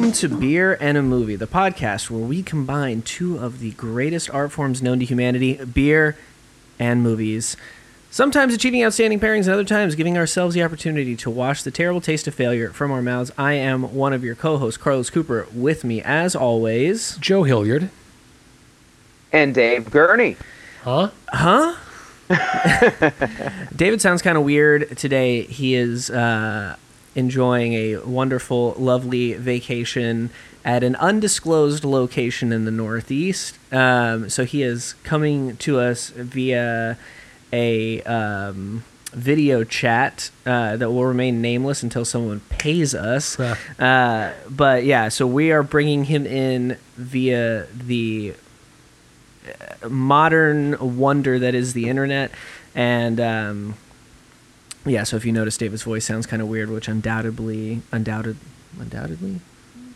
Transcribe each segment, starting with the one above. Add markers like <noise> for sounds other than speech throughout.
Welcome to Beer and a Movie, the podcast where we combine two of the greatest art forms known to humanity beer and movies. Sometimes achieving outstanding pairings, and other times giving ourselves the opportunity to wash the terrible taste of failure from our mouths. I am one of your co hosts, Carlos Cooper. With me, as always, Joe Hilliard. And Dave Gurney. Huh? Huh? <laughs> David sounds kind of weird today. He is uh, enjoying a wonderful, lovely vacation at an undisclosed location in the Northeast. Um, so he is coming to us via a um, video chat uh, that will remain nameless until someone pays us. Uh, but yeah, so we are bringing him in via the uh, modern wonder that is the internet. And um, yeah, so if you notice David's voice sounds kind of weird, which undoubtedly, undoubted, undoubtedly,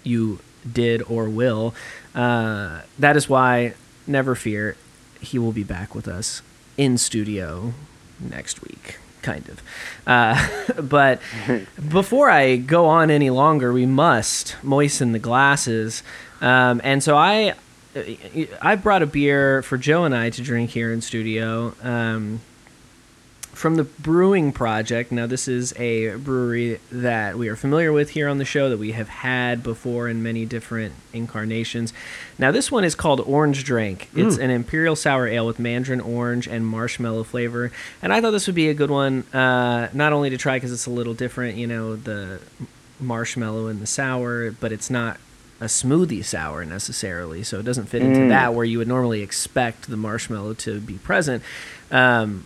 you did or will. Uh, that is why, never fear, he will be back with us in studio next week, kind of. Uh, <laughs> but <laughs> before I go on any longer, we must moisten the glasses. Um, and so I, I brought a beer for Joe and I to drink here in studio. Um, from the Brewing Project. Now, this is a brewery that we are familiar with here on the show that we have had before in many different incarnations. Now, this one is called Orange Drink. It's an imperial sour ale with mandarin orange and marshmallow flavor. And I thought this would be a good one, uh, not only to try because it's a little different, you know, the marshmallow and the sour, but it's not a smoothie sour necessarily, so it doesn't fit into that where you would normally expect the marshmallow to be present. Um,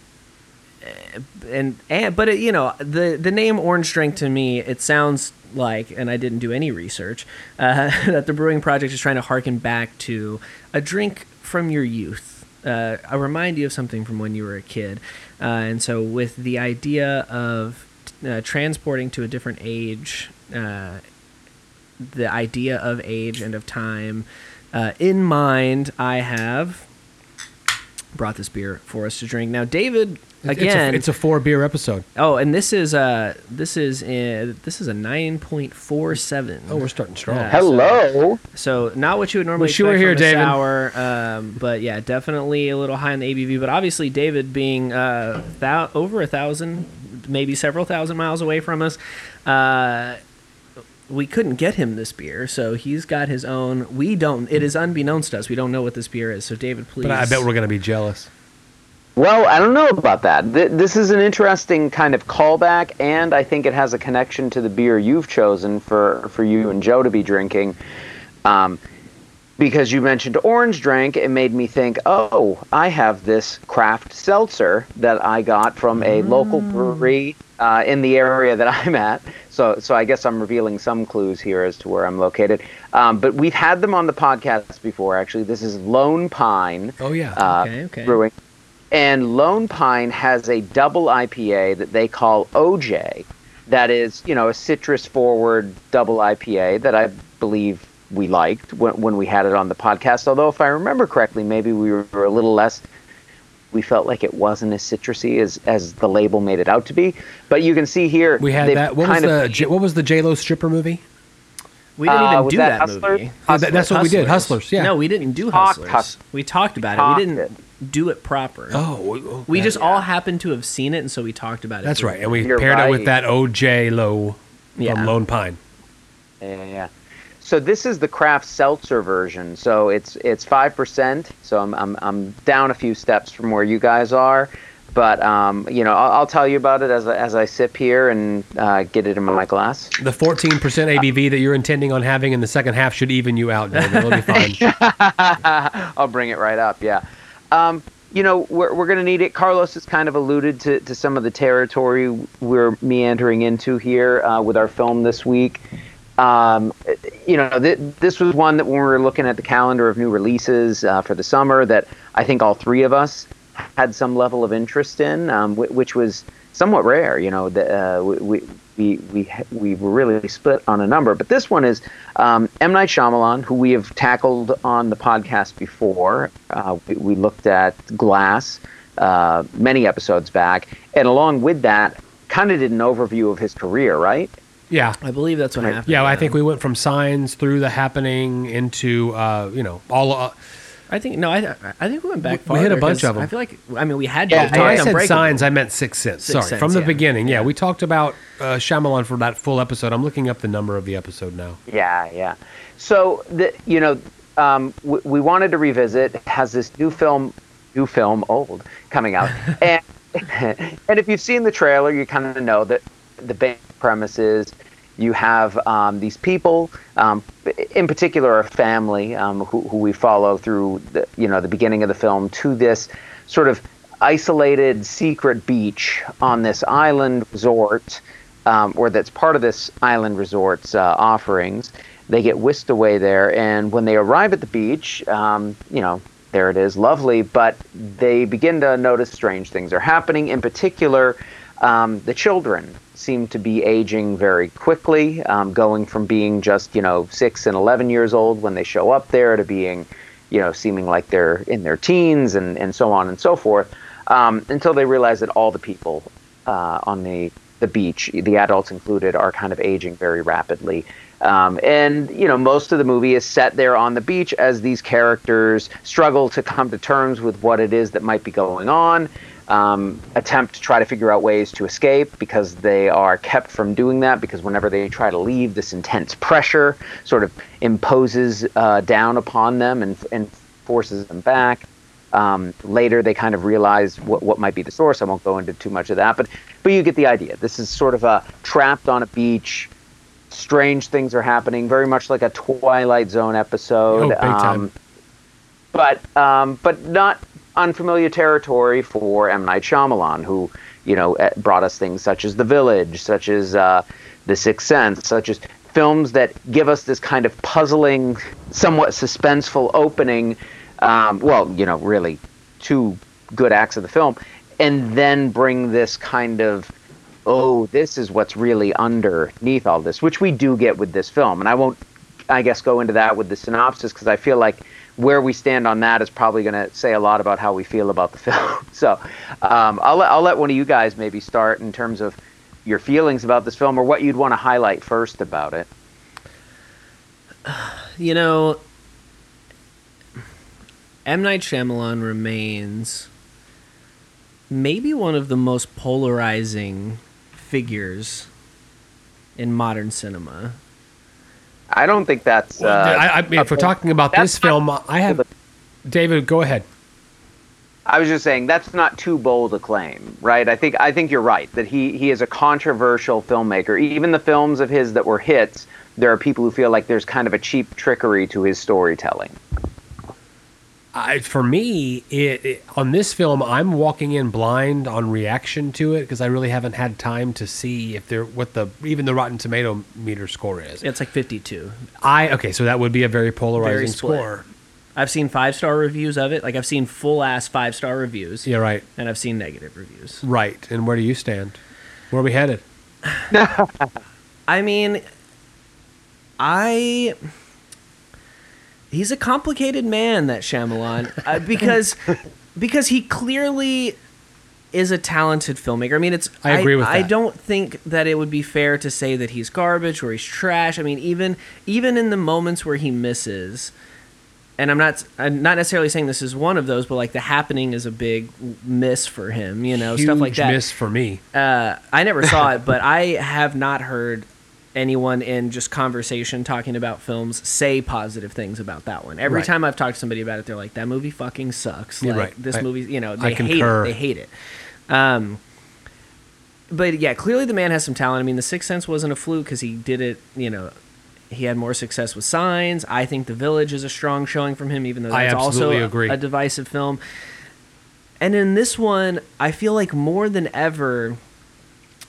and and but it, you know the the name orange drink to me it sounds like and i didn't do any research uh, <laughs> that the brewing project is trying to harken back to a drink from your youth. Uh, i remind you of something from when you were a kid. Uh, and so with the idea of uh, transporting to a different age uh, the idea of age and of time uh, in mind i have brought this beer for us to drink now david It's- again it's a, it's a four beer episode. Oh, and this is uh this is uh, this is a nine point four seven. Oh, we're starting strong. Yeah. Hello. So not what you would normally Wish you were expect here, from a David. sour, um, but yeah, definitely a little high on the ABV. But obviously, David being uh thou- over a thousand, maybe several thousand miles away from us, uh, we couldn't get him this beer, so he's got his own. We don't. It is unbeknownst to us. We don't know what this beer is. So David, please. But I bet we're going to be jealous. Well, I don't know about that. Th- This is an interesting kind of callback, and I think it has a connection to the beer you've chosen for, for you and Joe to be drinking. Um, because you mentioned orange drink, it made me think, oh, I have this craft seltzer that I got from a local brewery uh, in the area that I'm at. So, so I guess I'm revealing some clues here as to where I'm located. Um, but we've had them on the podcast before, actually. This is Lone Pine. Oh, yeah. uh, Okay, okay. Brewing. And Lone Pine has a double IPA that they call OJ. That is, you know, a citrus forward double IPA that I believe we liked when, when we had it on the podcast. Although, if I remember correctly, maybe we were a little less. We felt like it wasn't as citrusy as, as the label made it out to be. But you can see here We had that. What was of the J- what was the J Lo stripper movie? We didn't Uh, even was do that that, Hustlers? movie. Yeah, that- that's what we did. Hustlers. Yeah. No, we didn't do Hustlers. Hus- we talked about Talked it. We didn't do it proper. Oh, okay. We just all happened to have seen it, and so we talked about it. That's right. And we You're paired it with that OJ Low Yeah. from Lone Pine. Yeah, yeah, yeah. So this is the craft seltzer version. So it's it's five percent. So I'm, I'm I'm down a few steps from where you guys are, but um, you know I'll, I'll tell you about it as I, as I sip here and uh, get it in my glass. The 14% ABV that you're intending on having in the second half should even you out, David. It'll be fine. <laughs> I'll bring it right up. Yeah. Um, you know, we're, we're going to need it. Carlos has kind of alluded to, to some of the territory we're meandering into here uh, with our film this week. Um, you know, th- this was one that when we were looking at the calendar of new releases uh, for the summer, that I think all three of us had some level of interest in, um, wh- which was somewhat rare. You know, the, uh, we, we we we were really split on a number, but this one is um, M Night Shyamalan, who we have tackled on the podcast before. Uh, we, we looked at Glass uh, many episodes back, and along with that, kind of did an overview of his career, right? Yeah. I believe that's what Right. happened. Yeah, I think we went from signs through the happening into uh, you know all. Uh, I think no. I I think we went back. We- we hit a farther, bunch 'cause of 'em. I feel like I mean we had Yeah, both I I said signs, I meant Sixth Sense. Sixth Sorry, Sense, from the yeah. beginning. Yeah, Yeah. we talked about uh, Shyamalan for that full episode. I'm looking up the number of the episode now. Yeah, yeah. So the you know um, we, we wanted to revisit has this new film, new film, old coming out, <laughs> and <laughs> and if you've seen the trailer, you kind of know that the basic premise is you have um, these people, um, in particular a family um, who, who we follow through the you know the beginning of the film to this sort of isolated secret beach on this island resort um, or that's part of this island resort's uh, offerings. They get whisked away there, and when they arrive at the beach, um, you know, there it is, lovely, but they begin to notice strange things are happening. In particular, um, the children seem to be aging very quickly, um, going from being just, you know, six and 11 years old when they show up there to being, you know, seeming like they're in their teens and, and so on and so forth, um, until they realize that all the people uh, on the the beach, the adults included, are kind of aging very rapidly. Um, and you know, most of the movie is set there on the beach as these characters struggle to come to terms with what it is that might be going on. Um, attempt to try to figure out ways to escape because they are kept from doing that because whenever they try to leave, this intense pressure sort of imposes uh, down upon them and, and forces them back. Um, later, they kind of realize what, what might be the source. I won't go into too much of that, but but you get the idea. This is sort of a trapped on a beach. Strange things are happening, very much like a Twilight Zone episode. Oh, big time. Um, but um, but not unfamiliar territory for M Night Shyamalan, who you know eh, brought us things such as The Village, such as uh, The Sixth Sense, such as films that give us this kind of puzzling, somewhat suspenseful opening. Um, well, you know, really two good acts of the film, and then bring this kind of oh, this is what's really underneath all this, which we do get with this film. And I won't, I guess, go into that with the synopsis because I feel like where we stand on that is probably going to say a lot about how we feel about the <laughs> film. So um, I'll, let, I'll let one of you guys maybe start in terms of your feelings about this film or what you'd want to highlight first about it. <sighs> You know, M Night Shyamalan remains maybe one of the most polarizing figures in modern cinema. I don't think that's. Uh, I, I mean, if we're talking about that's this film, I have. David, go ahead. I was just saying that's not too bold a claim, right? I think I think you're right that he he is a controversial filmmaker. Even the films of his that were hits, there are people who feel like there's kind of a cheap trickery to his storytelling. I, for me, it, it, on this film, I'm walking in blind on reaction to it because I really haven't had time to see if there what the even the Rotten Tomato meter score is. It's like 52. I okay, so that would be a very polarizing Very score. I've seen five star reviews of it. Like I've seen full ass five star reviews. Yeah, right, And I've seen negative reviews. right. And where do you stand? Where are we headed? <laughs> I mean, I. He's a complicated man, that Shyamalan, uh, <laughs> because because he clearly is a talented filmmaker. I mean, it's I agree with that. I don't think that it would be fair to say that he's garbage or he's trash. I mean, even even in the moments where he misses, and I'm not I'm not necessarily saying this is one of those, but like the happening is a big miss for him. You know, Huge stuff like that miss for me. uh, I never saw it, but I have not heard anyone in just conversation talking about films say positive things about that one. Every Right. time I've talked to somebody about it, they're like, "That movie fucking sucks." Like right. this I- movie, you know, they hate concur. it. They hate it. Um, but yeah, clearly the man has some talent. I mean, The Sixth Sense wasn't a fluke because he did it. You know, he had more success with Signs. I think The Village is a strong showing from him, even though that's also a- a divisive film. And in this one, I feel like more than ever,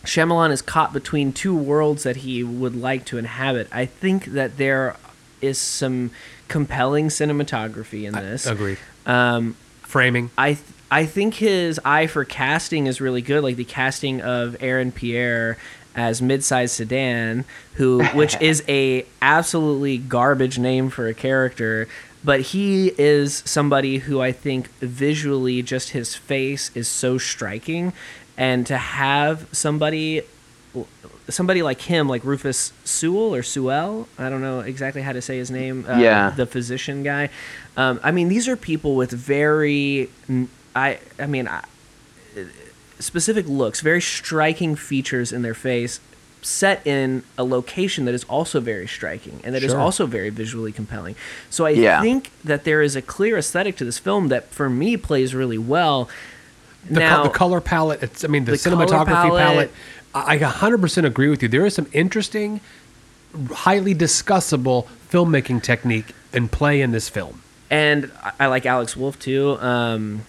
Shyamalan is caught between two worlds that he would like to inhabit. I think that there is some compelling cinematography in this. Agreed. Um, Framing. I th- I think his eye for casting is really good, like the casting of Aaron Pierre as mid-sized sedan, who <laughs> which is a absolutely garbage name for a character, but he is somebody who I think visually just his face is so striking and to have somebody somebody like him, like Rufus Sewell or Sewell, I don't know exactly how to say his name. Uh, Yeah. the physician guy. Um, I mean, these are people with very, I, I mean, I, specific looks, very striking features in their face, set in a location that is also very striking and that is Sure. also very visually compelling. So I Yeah. think that there is a clear aesthetic to this film that, for me, plays really well. The, now, co- the color palette. It's, I mean, the, The cinematography palette. palette. I I 100% agree with you. There is some interesting, highly discussable filmmaking technique and play in this film. and I- I like Alex Wolff too. Um,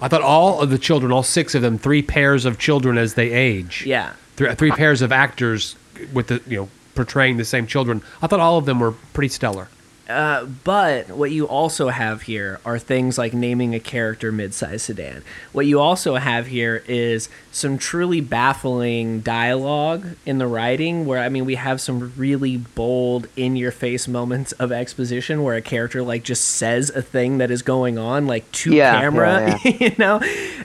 I thought all of the children, all six of them, three pairs of children as they age. yeah, Three, three pairs of actors with the you know portraying the same children. I thought all of them were pretty stellar. Uh, but what you also have here are things like naming a character mid-sized sedan. What you also have here is some truly baffling dialogue in the writing where I mean we have some really bold in-your-face moments of exposition where a character like just says a thing that is going on like to Yeah, camera, yeah, <laughs> you know?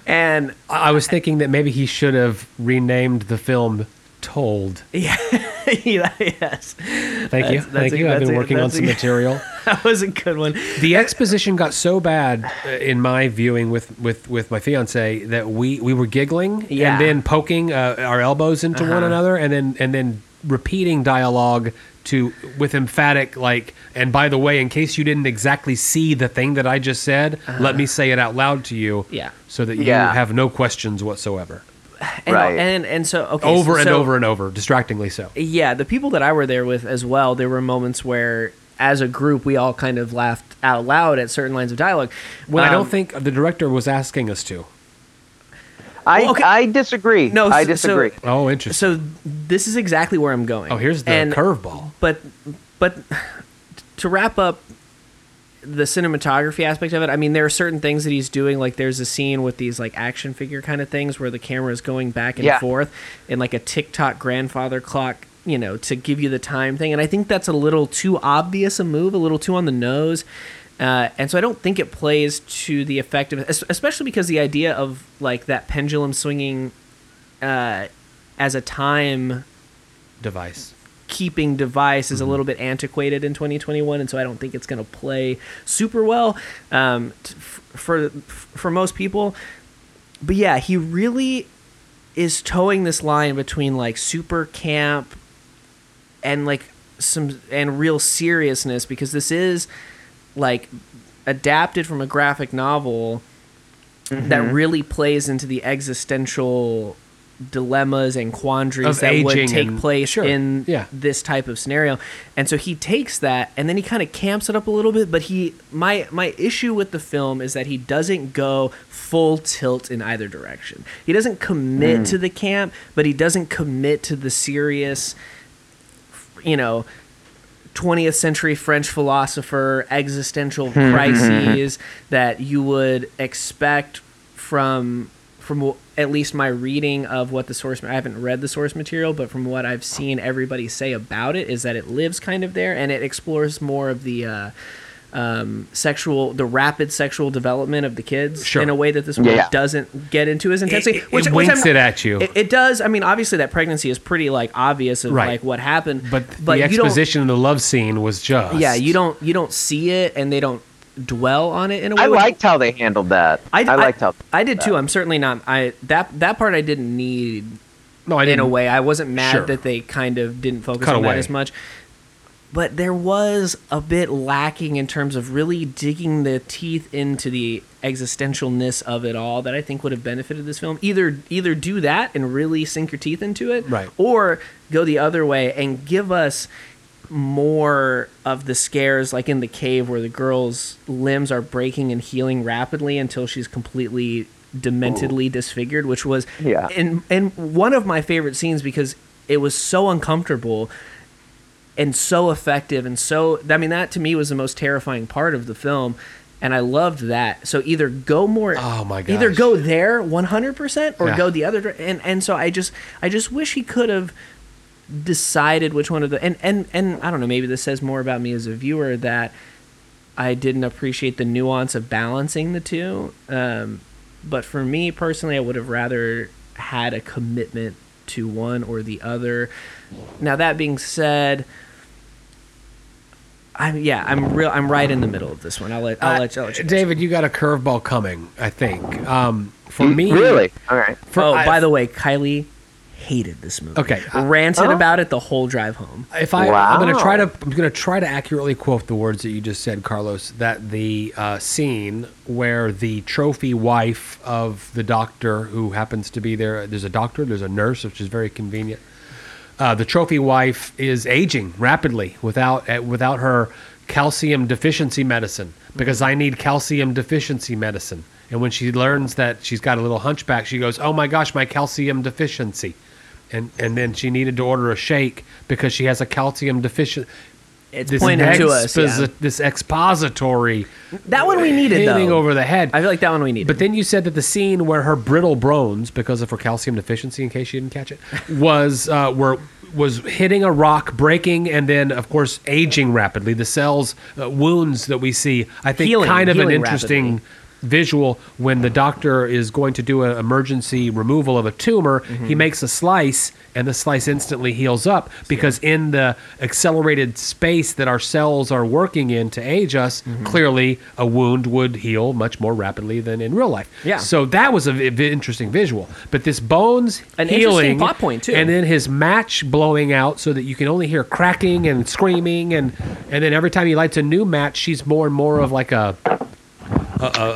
And I I was thinking that maybe he should have renamed the film "Told." yeah, yeah <laughs> yes. Thank you, That's- that's thank a- you. I've been a- working on that's a- some material. <laughs> that was a good one. the exposition got so bad uh, in my viewing with with with my fiance that we we were giggling Yeah. and then poking uh, our elbows into one Uh-huh. another and then and then repeating dialogue to with emphatic like and by the way in case you didn't exactly see the thing that I just said let me say it out loud to you Uh-huh. Yeah. so that you Yeah. have no questions whatsoever And, Right. and and so okay over so- and so- over and over distractingly so yeah, the people that I were there with as well, there were moments where, as a group, we all kind of laughed out loud at certain lines of dialogue. when I Um, don't think the director was asking us to I Well, okay. I disagree. No, I so- disagree. oh interesting So this is exactly where I'm going. oh here's the curveball But but <laughs> to wrap up the cinematography aspect of it, I mean, there are certain things that he's doing. Like there's a scene with these like action figure kind of things where the camera is going back and Yeah. forth in like a TikTok grandfather clock, you know, to give you the time thing. And I think that's a little too obvious a move, a little too on the nose. Uh, and so I don't think it plays to the effect of, especially because the idea of like that pendulum swinging uh, as a time device keeping device is a little bit antiquated in 2021 and so i don't think it's going to play super well um, t- for for most people. But yeah he really is toeing this line between like super camp and like some and real seriousness because this is like adapted from a graphic novel that really plays into the existential dilemmas and quandaries Of that would take and- place sure, in yeah. this type of scenario. And so he takes that and then he kind of camps it up a little bit, but he my my issue with the film is that he doesn't go full tilt in either direction. He doesn't commit mm. to the camp, but he doesn't commit to the serious you know 20th century French philosopher existential hmm. crises <laughs> that you would expect from from at least my reading of what the source I haven't read the source material but from what I've seen everybody say about it is that it lives kind of there and it explores more of the uh, um, sexual the rapid sexual development of the kids Sure. in a way that this one Yeah. doesn't get into as intensely it, it winks I'm- it at you it, it does. I mean, obviously that pregnancy is pretty like obvious of Right. like what happened. But, the exposition and the love scene was just yeah, you don't you don't see it, and they don't dwell on it in a way. I which- liked how they handled that. I, liked how. I did too. I'm certainly not. I that that part I didn't need No, I in didn't. a way. I wasn't mad Sure. that they kind of didn't focus Cut on that as much. But there was a bit lacking in terms of really digging the teeth into the existentialness of it all that I think would have benefited this film. Either either do that and really sink your teeth into it, Right. or go the other way and give us more of the scares like in the cave where the girl's limbs are breaking and healing rapidly until she's completely dementedly disfigured which was Yeah. and and one of my favorite scenes because it was so uncomfortable and so effective and so I mean that to me was the most terrifying part of the film and I loved that. So either go more Oh my god. either go there 100% or Yeah. go the other and and so I just I just wish he could have decided which one of the and and and I don't know maybe this says more about me as a viewer that I didn't appreciate the nuance of balancing the two um, but for me personally I would have rather had a commitment to one or the other. Now that being said, I'm yeah, I'm real. I'm right in the middle of this one. I'll let I'll let, you- I'll let you. David, you got a curveball coming. I think. Um, for me, really? All right. For, oh, I- by the way, Kylie hated this movie. Okay, I- ranted Oh. about it the whole drive home. if I, I'm going to try to, I'm going to try to accurately quote the words that you just said, Carlos. That the uh, scene where the trophy wife of the doctor, who happens to be there, there's a doctor, there's a nurse, which is very convenient. Uh, the trophy wife is aging rapidly without uh, without her calcium deficiency medicine because I need calcium deficiency medicine. And when she learns that she's got a little hunchback, she goes, "Oh my gosh, my calcium deficiency," and and then she needed to order a shake because she has a calcium deficiency. It's This, pointed to us. yeah. this expository That one we needed hitting though. over the head. I feel like that one we needed. But then you said that the scene where her brittle bones, because of her calcium deficiency, in case you didn't catch it, <laughs> was uh, were was hitting a rock, breaking, and then of course aging rapidly. The cells uh, wounds that we see, I think, Healing- kind of an interesting. rapidly. Visual when the doctor is going to do an emergency removal of a tumor, he mm-hmm. makes a slice and the slice instantly heals up because in the accelerated space that our cells are working in to age us, mm-hmm. clearly a wound would heal much more rapidly than in real life. Yeah. So that was a v- interesting visual. But this bones An interesting healing plot point, too. and then his match blowing out so that you can only hear cracking and screaming and and then every time he lights a new match, she's more and more of like a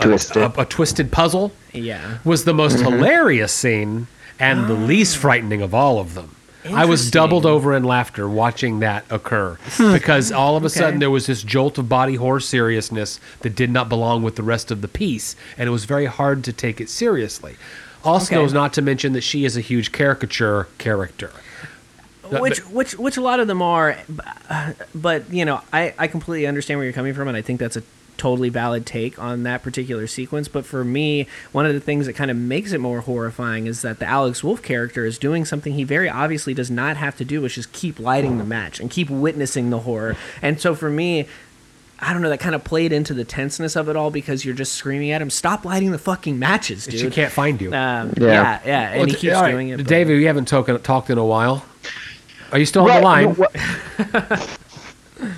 Twisted. a, a twisted puzzle. yeah. Was the most hilarious scene and the least frightening of all of them. I was doubled over in laughter watching that occur because all of a sudden there was this jolt of body horror seriousness that did not belong with the rest of the piece, and it was very hard to take it seriously. Also, Okay. not to mention that she is a huge caricature character. which which which a lot of them are uh, but you know I, I completely understand where you're coming from and i think that's a totally valid take on that particular sequence but for me one of the things that kind of makes it more horrifying is that the alex wolff character is doing something he very obviously does not have to do which is keep lighting the match and keep witnessing the horror and so for me I don't know. That kind of played into the tenseness of it all because you're just screaming at him, "Stop lighting the fucking matches, dude!" She can't find you. Um, Yeah. yeah, yeah, and Well, he keeps all right, doing it. but- David, we haven't talked talked in a while. Are you still on Right, the line? <laughs> <laughs>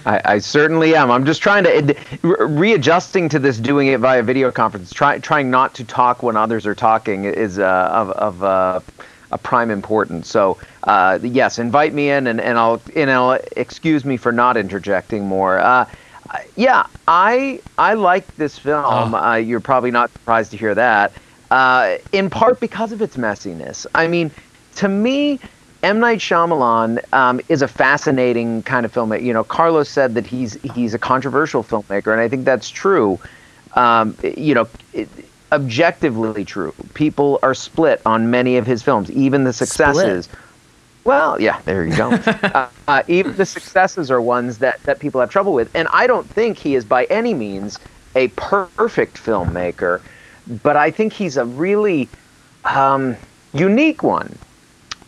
I, I certainly am. I'm just trying to readjusting to this, doing it via video conference. Try, trying not to talk when others are talking is uh, of, of uh, a prime importance. So uh, yes, invite me in, and, and I'll and I'll excuse me for not interjecting more. Uh, yeah, I I like this film. Oh. Uh, you're probably not surprised to hear that. Uh, in part because of its messiness. I mean, to me, M Night Shyamalan um, is a fascinating kind of filmmaker. You know, Carlos said that he's he's a controversial filmmaker, and I think that's true. Um, you know, it, objectively true. People are split on many of his films, even the successes. Well, yeah, there you go. <laughs> uh, uh, even the successes are ones that, that people have trouble with. And I don't think he is by any means a perfect filmmaker, but I think he's a really um, unique one.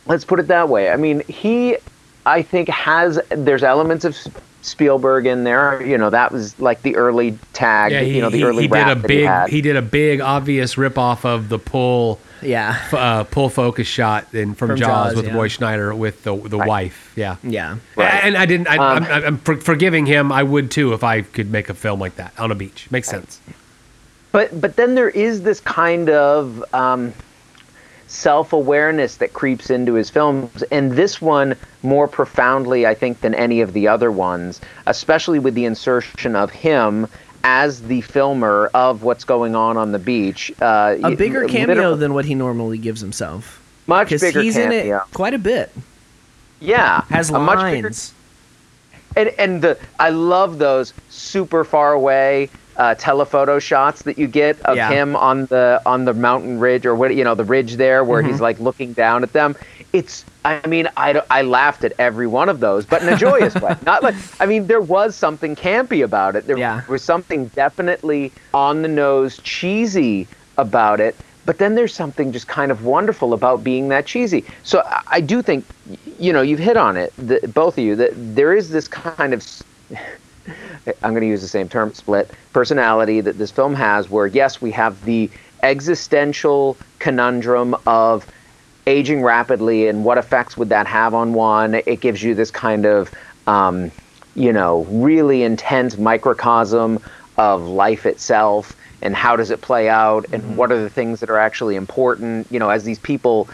Let's put it that way. I mean, he, I think, has, there's elements of Spielberg in there. You know, that was like the early tag, Yeah, he, you know, the he- early he did a big he he did a big obvious ripoff of the pull yeah, uh, pull focus shot in from, From Jaws, Jaws, with yeah. Roy Schneider with the the Right. wife. Yeah. yeah. Right. And I didn't. I, Um, I'm, I'm for, forgiving him. I would too if I could make a film like that on a beach. Makes sense. but but then there is this kind of um, self-awareness that creeps into his films and this one more profoundly i think than any of the other ones especially with the insertion of him as the filmer of what's going on on the beach uh, A bigger cameo than what he normally gives himself. much bigger he's in cameo. it quite a bit. yeah Has a much bigger lines. and and the I love those super far away uh, telephoto shots that you get of Yeah. him on the on the mountain ridge or what you know the ridge there where Mm-hmm. he's like looking down at them. It's I mean I, I laughed at every one of those, but in a joyous way. <laughs> Not like I mean there was something campy about it. There Yeah. was something definitely on the nose cheesy about it. But then there's something just kind of wonderful about being that cheesy. So I, I do think, you know, you've hit on it, the, both of you, that there is this kind of <laughs> I'm going to use the same term, split personality that this film has, where yes, we have the existential conundrum of aging rapidly and what effects would that have on one. It gives you this kind of, um, you know, really intense microcosm of life itself and how does it play out and what are the things that are actually important. You know, as these people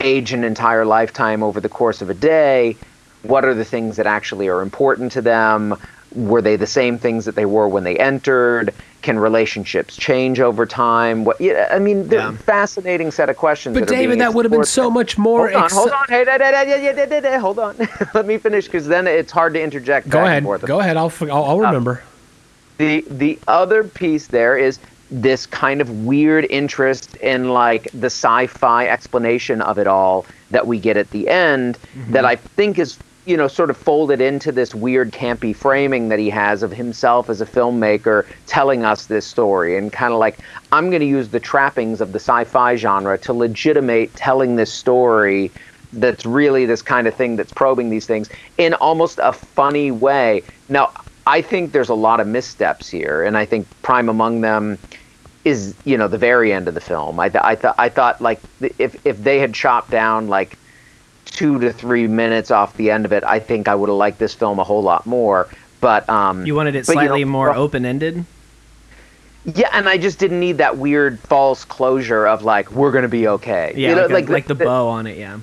age an entire lifetime over the course of a day, what are the things that actually are important to them? were they the same things that they were when they entered? Can relationships change over time? What yeah, I mean, yeah. fascinating set of questions. But that David, that would have been so much more. Hold on, ex- hold on, hey, da, da, da, hold on. <laughs> Let me finish because then it's hard to interject. Go ahead, go ahead. I'll I'll, I'll uh, remember. Uh, the the other piece there is this kind of weird interest in like the sci-fi explanation of it all that we get at the end mm-hmm. that I think is you know sort of folded into this weird campy framing that he has of himself as a filmmaker telling us this story and kind of like I'm going to use the trappings of the sci-fi genre to legitimate telling this story that's really this kind of thing that's probing these things in almost a funny way. Now, I think there's a lot of missteps here, and I think prime among them is you know the very end of the film. I th- I thought I thought like if if they had chopped down like two to three minutes off the end of it, I think I would have liked this film a whole lot more. But um, You wanted it but, you slightly know, more well, open ended. Yeah, and I just didn't need that weird false closure of like we're gonna be okay. Yeah, You know, like, a- like the the- bow on it. Yeah.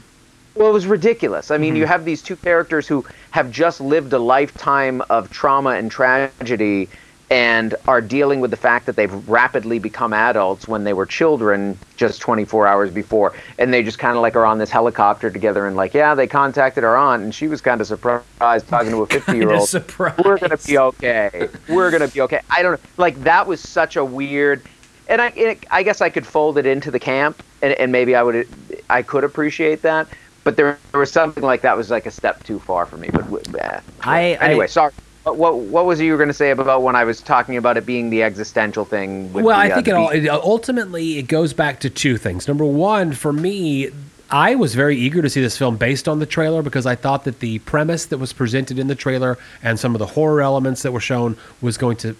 Well, it was ridiculous. I mean, you have these two characters who have just lived a lifetime of trauma and tragedy and are dealing with the fact that they've rapidly become adults when they were children just 24 hours before. And they just kind of like are on this helicopter together and like, yeah, they contacted our aunt and she was kind of surprised talking to a <laughs> 50 year old. surprise. We're going to be okay. We're going to be okay. I don't know. Like, that was such a weird. And I, it, I guess I could fold it into the camp, and, and maybe I would, I could appreciate that. But there, there was something like that was like a step too far for me. But eh. I- anyway, I- sorry. What, what what was you were going to say about when I was talking about it being the existential thing? Well, the, I uh, think the it all it, ultimately it goes back to two things. Number one, for me, I was very eager to see this film based on the trailer because I thought that the premise that was presented in the trailer and some of the horror elements that were shown was going to.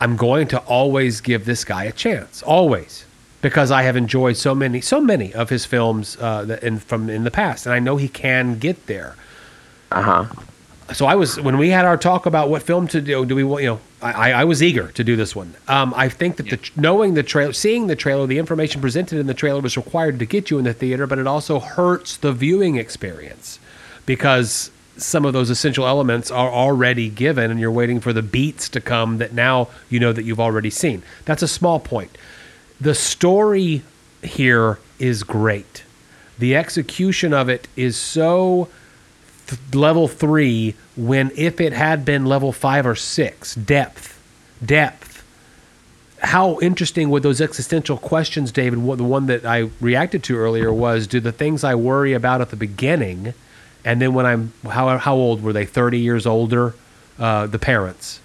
I'm going to always give this guy a chance, always, because I have enjoyed so many, so many of his films uh, that in from in the past, and I know he can get there Uh-huh. So I was when we had our talk about what film to do. Do we want you know? I, I was eager to do this one. Um, I think that the knowing the trailer, seeing the trailer, the information presented in the trailer was required to get you in the theater, but it also hurts the viewing experience because some of those essential elements are already given, and you're waiting for the beats to come that now you know that you've already seen. That's a small point. The story here is great. The execution of it is so th- level three when if it had been level five or six depth depth how interesting would those existential questions david what the one that i reacted to earlier was do the things i worry about at the beginning and then when i'm how, how old were they 30 years older uh, the parents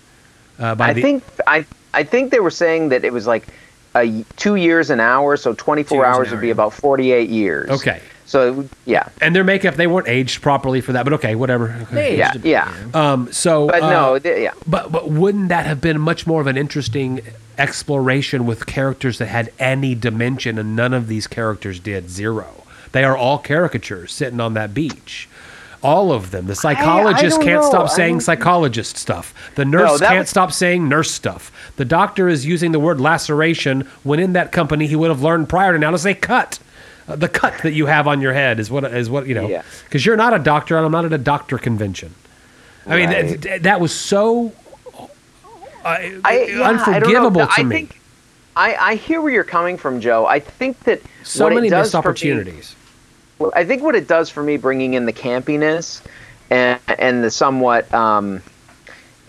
uh, by I the, think I I think they were saying that it was like a two years an hour, so 24 Two years an hours hour, would be yeah. about 48 years. Okay. So yeah, and their makeup they weren't aged properly for that but okay whatever They yeah, aged yeah. um, so But uh, no, th- yeah. But but wouldn't that have been much more of an interesting exploration with characters that had any dimension and none of these characters did zero. They are all caricatures sitting on that beach. All of them. The psychologist don't can't know. stop saying don't- psychologist stuff. The nurse that can't was- stop saying nurse stuff. The doctor is using the word laceration when in that company he would have learned prior to now to say cut. The cut that you have on your head is what is what you know. Yeah. Because you're not a doctor and I'm not at a doctor convention. I mean, Right. th- that was so uh, I, yeah, I unforgivable to I me. Think, I, I hear where you're coming from, Joe. I think that so what it many does missed me- opportunities. Well, I think what it does for me, bringing in the campiness and and the somewhat, um,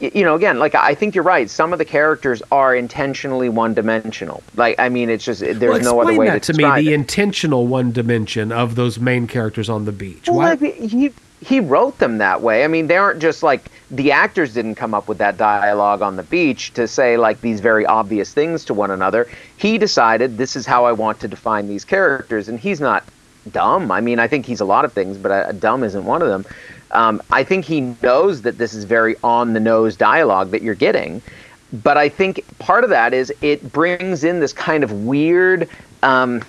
you know, again, like I think you're right. Some of the characters are intentionally one-dimensional. Like, I mean, it's just there's well, no other way that to to me. The it. intentional one dimension of those main characters on the beach. Well, Why- like, he he wrote them that way. I mean, they aren't just like the actors didn't come up with that dialogue on the beach to say like these very obvious things to one another. He decided this is how I want to define these characters, and he's not dumb. I mean, I think he's a lot of things, but uh, dumb isn't one of them. Um, I think he knows that this is very on the nose dialogue that you're getting. But I think part of that is it brings in this kind of weird. Um,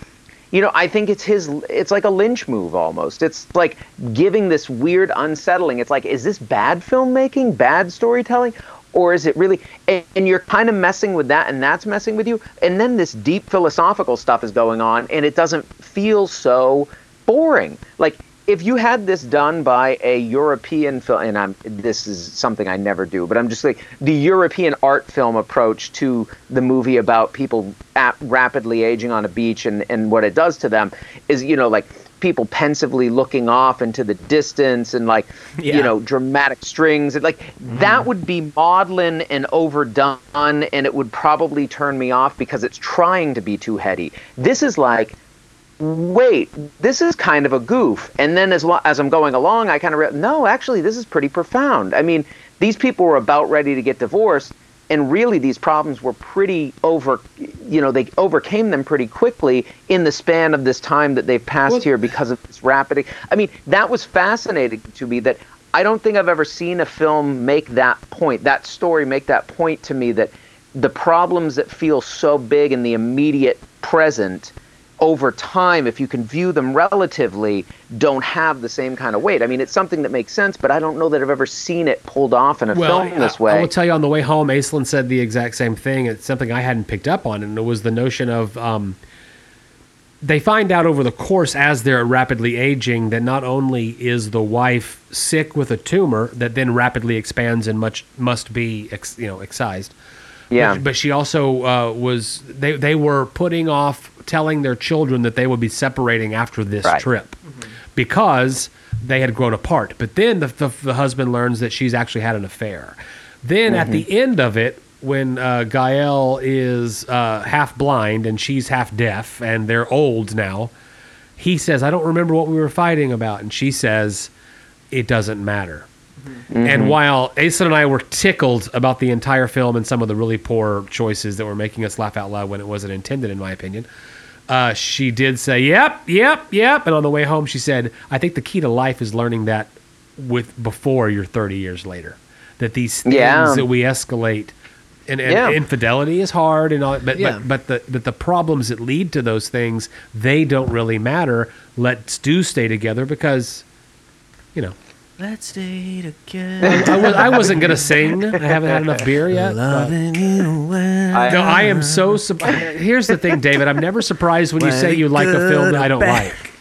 you know, I think it's his. It's like a Lynch move almost. It's like giving this weird unsettling. It's like, is this bad filmmaking, bad storytelling, or is it really? And, and you're kind of messing with that, and that's messing with you. And then this deep philosophical stuff is going on, and it doesn't feel so boring. Like if you had this done by a European film, and I'm this is something I never do, but I'm just like the European art film approach to the movie about people rapidly aging on a beach and and what it does to them is you know like people pensively looking off into the distance and like yeah. you know dramatic strings and like mm. that would be maudlin and overdone and it would probably turn me off because it's trying to be too heady this is like wait, this is kind of a goof. And then as lo- as I'm going along, I kind of re- no, actually, this is pretty profound. I mean, these people were about ready to get divorced, and really these problems were pretty over. You know, they overcame them pretty quickly in the span of this time that they've passed well, here because of this rapid. I mean, that was fascinating to me. That I don't think I've ever seen a film make that point, that story make that point to me that the problems that feel so big in the immediate present over time, if you can view them relatively, don't have the same kind of weight. I mean, it's something that makes sense, but I don't know that I've ever seen it pulled off in a well, film this way. I will tell you on the way home, Aislinn said the exact same thing. It's something I hadn't picked up on, and it was the notion of um, they find out over the course as they're rapidly aging that not only is the wife sick with a tumor that then rapidly expands and much must be ex, you know excised. Yeah, but, but she also uh, was they they were putting off telling their children that they would be separating after this right. trip mm-hmm. because they had grown apart. But then the, the, the, husband learns that she's actually had an affair. Then mm-hmm. at the mm-hmm. end of it, when uh, Gael is uh, half blind and she's half deaf and they're old now, he says, I don't remember what we were fighting about. And she says, It doesn't matter. Mm-hmm. And while Aislinn and I were tickled about the entire film and some of the really poor choices that were making us laugh out loud when it wasn't intended, in my opinion, uh, she did say, "Yep, yep, yep." And on the way home, she said, "I think the key to life is learning that with before you're 30 years later. That these things yeah. that we escalate." And, and yeah. infidelity is hard and all but, yeah. but but the but the problems that lead to those things they don't really matter let's do stay together because you know Let's stay <laughs> together. I, was, not gonna sing. I haven't had enough beer yet. Loving you. I, no, I am so. Surprised. Here's the thing, David. I'm never surprised when you say you like a film that I don't back. like,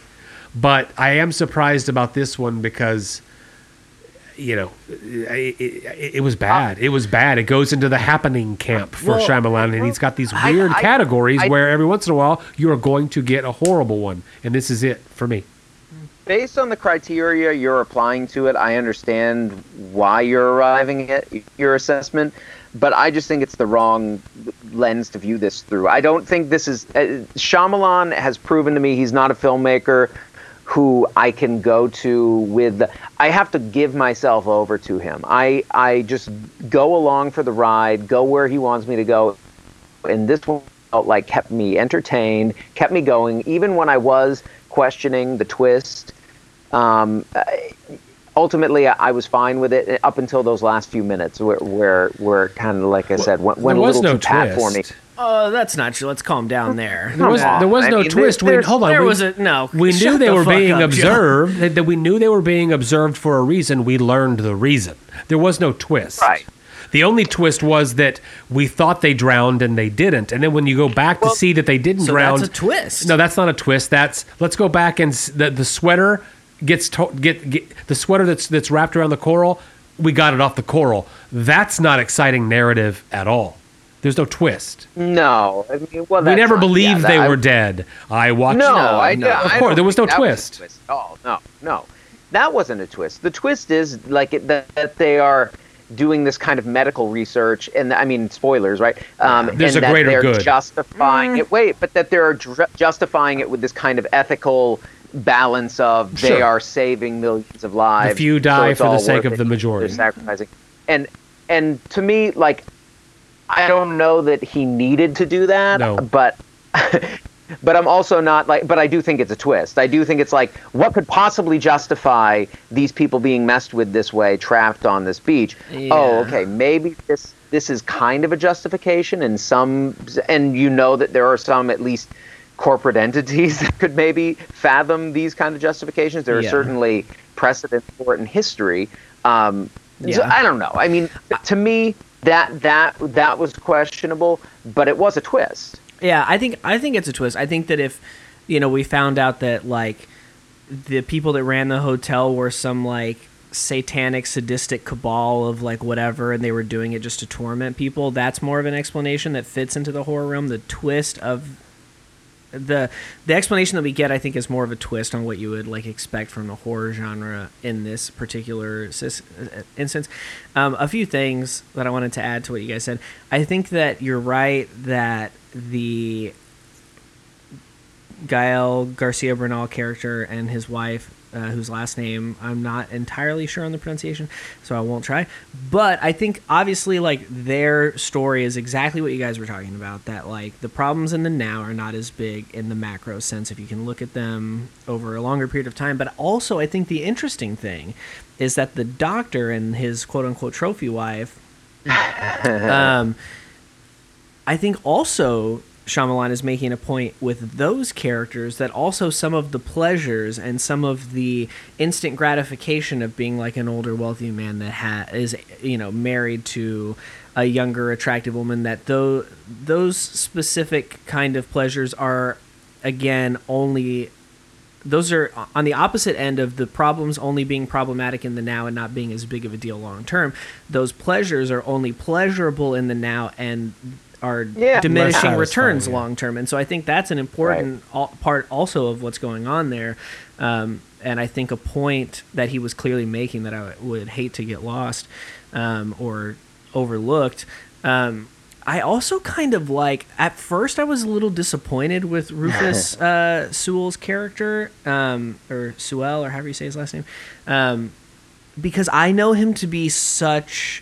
but I am surprised about this one because, you know, it, it, it was bad. It was bad. It goes into the happening camp for well, Shyamalan, and he's got these weird I, categories where every once in a while you are going to get a horrible one, and this is it for me based on the criteria you're applying to it, I understand why you're arriving at your assessment, but I just think it's the wrong lens to view this through. I don't think this is. Uh, Shyamalan has proven to me he's not a filmmaker who I can go to with. I have to give myself over to him. I I just go along for the ride, go where he wants me to go, and this one felt like kept me entertained, kept me going, even when I was questioning the twist. Um, ultimately, I was fine with it up until those last few minutes, where where, where kind of like I said, went, went a little no too twist. pat for me. Oh, that's not true. Let's calm down there. There was, there was no mean, twist. we, hold on. There we, was a no. We knew they the were being up, observed. That we knew they were being observed for a reason. We learned the reason. There was no twist. Right. The only twist was that we thought they drowned and they didn't. And then when you go back well, to see that they didn't so drown, that's a twist. No, that's not a twist. That's let's go back and the the sweater gets to, get, get the sweater that's that's wrapped around the coral. We got it off the coral. That's not exciting narrative at all. There's no twist. No, I mean, well, we never not, believed yeah, they I, were dead. I watched. No, no I, no. of course, there was no twist. twist. Oh no, no, that wasn't a twist. The twist is like it, that, that they are doing this kind of medical research, and I mean spoilers, right? Um, There's and a greater they're good. justifying mm. it. Wait, but that they're dr- justifying it with this kind of ethical balance of sure. they are saving millions of lives. The few die so for the sake of the majority. They're sacrificing, and and to me, like, I don't know that he needed to do that, no. but. <laughs> but I'm also not like, but I do think it's a twist. I do think it's like, what could possibly justify these people being messed with this way, trapped on this beach? Oh, yeah. Oh, okay, maybe this this is kind of a justification, and some, and you know that there are some at least corporate entities <laughs> that could maybe fathom these kind of justifications. There are certainly precedents for it in history. Um, so I don't know. I mean, to me, that that that was questionable, but it was a twist. Yeah, I think I think it's a twist. I think that if you know we found out that like the people that ran the hotel were some like satanic sadistic cabal of like whatever and they were doing it just to torment people that's more of an explanation that fits into the horror realm the twist of the the explanation that we get i think is more of a twist on what you would like expect from the horror genre in this particular uh, instance. Um, a few things that i wanted to add to what you guys said. I think that you're right that the Gael Garcia Bernal character and his wife, uh, whose last name I'm not entirely sure on the pronunciation, so I won't try. But I think obviously like their story is exactly what you guys were talking about. That like the problems in the now are not as big in the macro sense if you can look at them over a longer period of time. But also I think the interesting thing is that the doctor and his quote unquote trophy wife. <laughs> um, I think also Shyamalan is making a point with those characters that also some of the pleasures and some of the instant gratification of being like an older wealthy man that ha- is you know married to a younger attractive woman that though those specific kind of pleasures are again only those are on the opposite end of the problems only being problematic in the now and not being as big of a deal long term. Those pleasures are only pleasurable in the now and are Yeah. diminishing Less returns yeah. long term. And so I think that's an important al- part also of what's going on there. Um, and I think a point that he was clearly making that I would hate to get lost um, or overlooked. Um, I also kind of like at first I was a little disappointed with <laughs> Rufus uh, Sewell's character um, or Sewell or however you say his last name um, because I know him to be such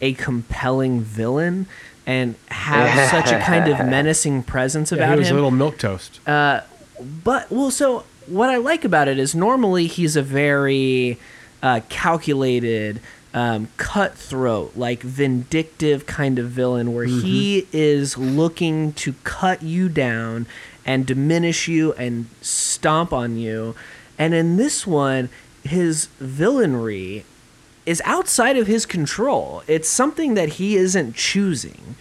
a compelling villain and have such a kind of <laughs> menacing presence Yeah, about he was him. a little milk toast. But well, so what I like about it is normally he's a very uh, calculated, um, cutthroat, like vindictive kind of villain, where he is looking to cut you down and diminish you and stomp on you. And in this one, his villainry is outside of his control. It's something that he isn't choosing.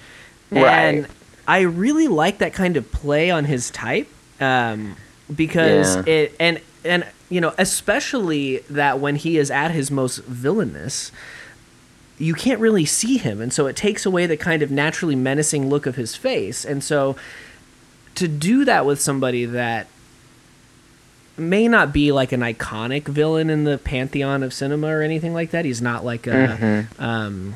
And I really like that kind of play on his type um, because Yeah. it and and you know especially that when he is at his most villainous you can't really see him and so it takes away the kind of naturally menacing look of his face and so to do that with somebody that may not be like an iconic villain in the pantheon of cinema or anything like that. He's not like a um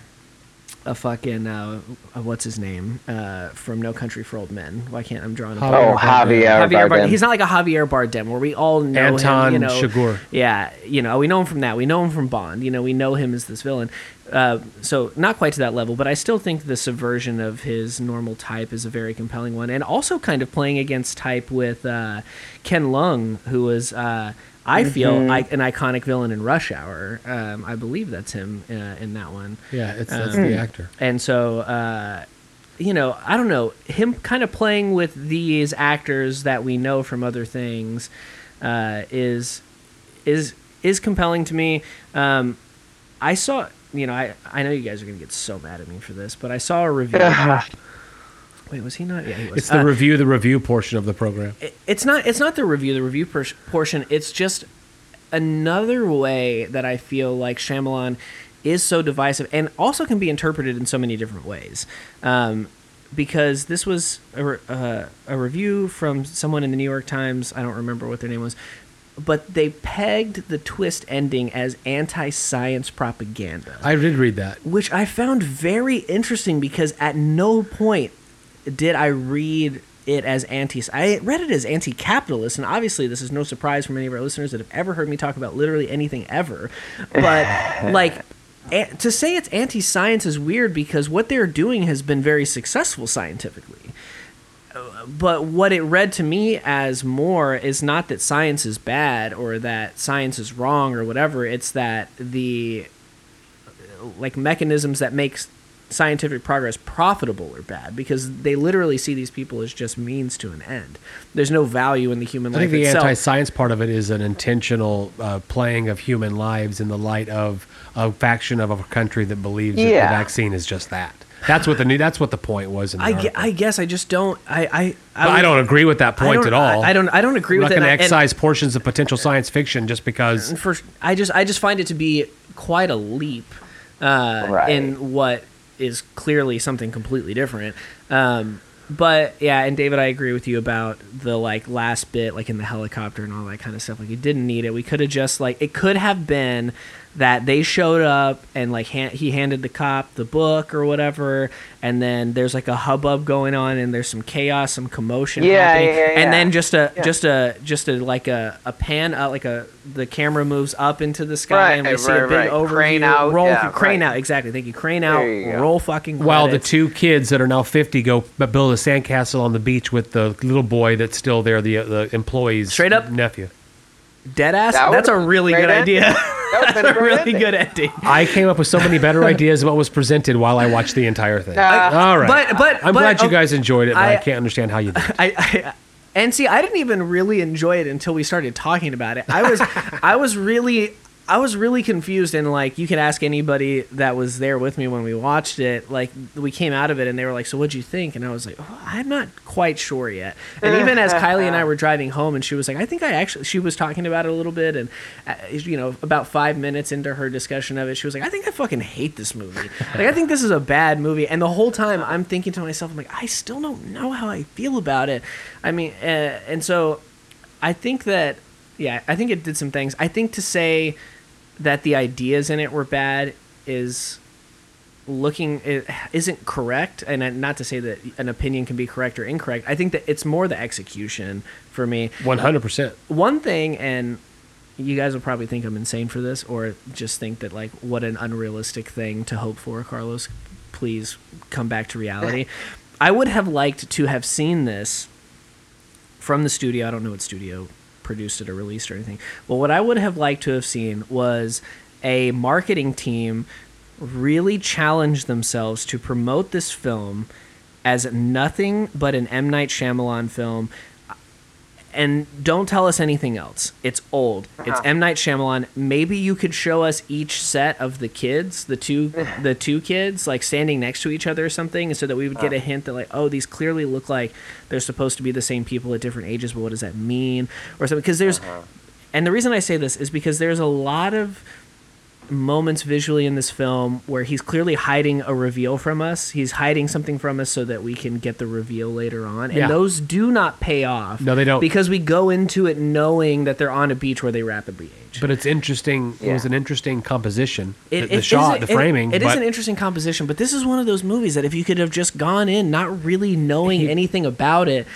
a fucking uh, uh, what's his name uh, from No Country for Old Men. Why can't I'm drawing a blank? Oh, Javier, Javier Bardem. Bardem. He's not like a Javier Bardem where we all know Anton him. You know, Chigurh. Yeah, you know, we know him from that. We know him from Bond. You know, we know him as this villain. Uh, so not quite to that level, but I still think the subversion of his normal type is a very compelling one, and also kind of playing against type with uh, Ken Leung, who was. I feel I, an iconic villain in Rush Hour. Um, I believe that's him uh, in that one. Yeah, it's that's Um, the actor. And so, uh, you know, I don't know him kind of playing with these actors that we know from other things uh, is is is compelling to me. Um, I saw, you know, I I know you guys are gonna get so mad at me for this, but I saw a review. <laughs> Wait, was he not? Yeah, he was. It's the Uh, review, the review portion of the program. it- it's not it's not the review the review per- portion it's just another way that i feel like Shyamalan is so divisive and also can be interpreted in so many different ways um, because this was a, re- uh, a review from someone in the new york times i don't remember what their name was but they pegged the twist ending as anti-science propaganda I did read that. which I found very interesting because at no point did I read it as anti. I read it as anti-capitalist, and obviously this is no surprise for many of our listeners that have ever heard me talk about literally anything ever. But <laughs> like. a- To say it's anti-science is weird because what they're doing has been very successful scientifically but what it read to me as more is not that science is bad or that science is wrong or whatever it's that the like mechanisms that makes scientific progress profitable or bad because they literally see these people as just means to an end. There's no value in the human I life I think the itself. anti-science part of it is an intentional uh, playing of human lives in the light of a faction of a country that believes that the vaccine is just that. That's what the new. That's what the point was. In the I, gue- article. I guess I just don't. I I, I would- don't agree with that point at all. I, I don't. I don't agree We're with not it. going to and- excise portions of potential science fiction just because. for I just I just find it to be quite a leap uh, Right. in what is clearly something completely different. Um, but yeah, and David, I agree with you about the like last bit, like in the helicopter and all that kind of stuff. Like, we didn't need it. We could have just like it could have been that they showed up and like han- he handed the cop the book or whatever, and then there's like a hubbub going on and there's some chaos, some commotion Yeah, happening, yeah, yeah, and then just a Yeah. just a just a like a, a pan up like a the camera moves up into the sky Right, and we see a big right. overview Crane out, roll yeah, crane right. out exactly thank you crane out There you go. roll fucking While the two kids that are now 50 go build a sandcastle on the beach with the little boy that's still there, the uh, the employee's Straight up? nephew. dead ass That that's a really good great idea <laughs> That would've been that's a really ending. good ending I came up with so many better ideas of what was presented while I watched the entire thing. Uh, All right. but but I'm but, glad you guys enjoyed it, but I, I- can't understand how you did. I, I and see I didn't even really enjoy it until we started talking about it I was <laughs> I was really I was really confused and like you could ask anybody that was there with me when we watched it like we came out of it and they were like so what'd you think? And I was like oh, I'm not quite sure yet. And even as Kylie and I were driving home and she was like I think I actually she was talking about it a little bit and uh, you know about five minutes into her discussion of it she was like I think I fucking hate this movie. Like I think this is a bad movie. And the whole time I'm thinking to myself I'm like I still don't know how I feel about it. I mean uh, and so I think that yeah, I think it did some things. I think to say that the ideas in it were bad is looking it isn't correct and not to say that an opinion can be correct or incorrect. I think that it's more the execution for me. 100%. One thing and you guys will probably think I'm insane for this or just think that like what an unrealistic thing to hope for, Carlos. Please come back to reality. <laughs> I would have liked to have seen this from the studio. I don't know what studio produced it or released or anything. But what I would have liked to have seen was a marketing team really challenge themselves to promote this film as nothing but an M Night Shyamalan film. And don't tell us anything else. It's old. It's uh-huh. M Night Shyamalan. Maybe you could show us each set of the kids, the two, <laughs> the two kids, like standing next to each other or something, so that we would get uh-huh. a hint that like, oh, these clearly look like they're supposed to be the same people at different ages. But what does that mean, or something? Because there's, uh-huh. and the reason I say this is because there's a lot of moments visually in this film where he's clearly hiding a reveal from us. He's hiding something from us so that we can get the reveal later on. And Yeah. those do not pay off. No, they don't. Because we go into it knowing that they're on a beach where they rapidly age. But it's interesting. It was an interesting composition. It- the, the it shot, is- the it- framing. it is but an interesting composition, but this is one of those movies that if you could have just gone in not really knowing anything about it,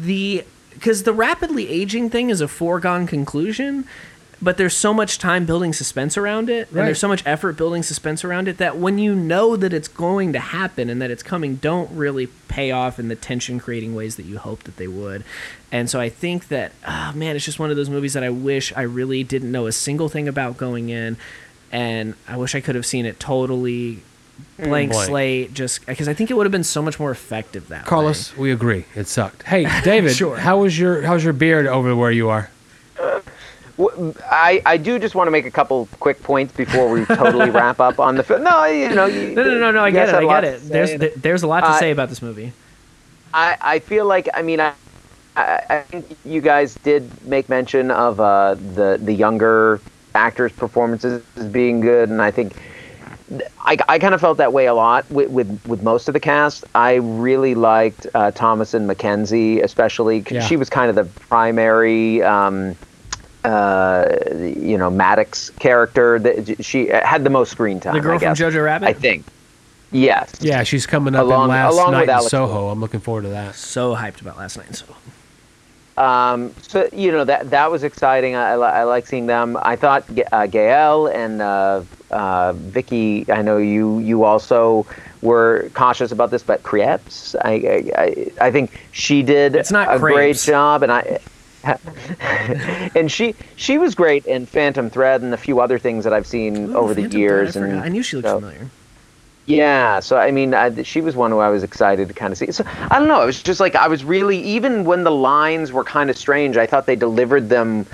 the because the rapidly aging thing is a foregone conclusion, but there's so much time building suspense around it, and there's so much effort building suspense around it that when you know that it's going to happen and that it's coming, don't really pay off in the tension creating ways that you hope that they would. And so I think that, ah, man, it's just one of those movies that I wish I really didn't know a single thing about going in, and I wish I could have seen it totally blank Blank. slate, just because I think it would have been so much more effective that way. Carlos, we agree. It sucked. Hey, <laughs> David, Sure. how was your how's your beard over where you are? I, I do just want to make a couple quick points before we totally <laughs> wrap up on the film. No, you know, you, No, no, no, no. I get it. I get it. There's th- there's a lot to Uh, say about this movie. I, I feel like I mean I, I I think you guys did make mention of uh, the the younger actors' performances as being good, and I think I, I kind of felt that way a lot with, with with most of the cast. I really liked uh, Thomasin McKenzie, especially 'cause Yeah. she was kind of the primary. Um, uh, you know Maddox character that she had the most screen time. The girl I from Jojo Rabbit? I think. Yes. Yeah, she's coming up Along- in last along with night in Alex Soho. I'm looking forward to that. So hyped about last night. So Um, so you know that that was exciting. I, I, I like seeing them. I thought uh, Gael and uh, uh, Vicky. I know you you also were cautious about this, but Krieps. I I, I, I think she did It's not a great job, and I. <laughs> and she she was great in Phantom Thread and a few other things that I've seen Ooh, over the years. Thread, I, and. I knew she looked so- familiar. Yeah, so I mean, I, she was one who I was excited to kind of see. So I don't know. It was just like I was really even when the lines were kind of strange. I thought they delivered them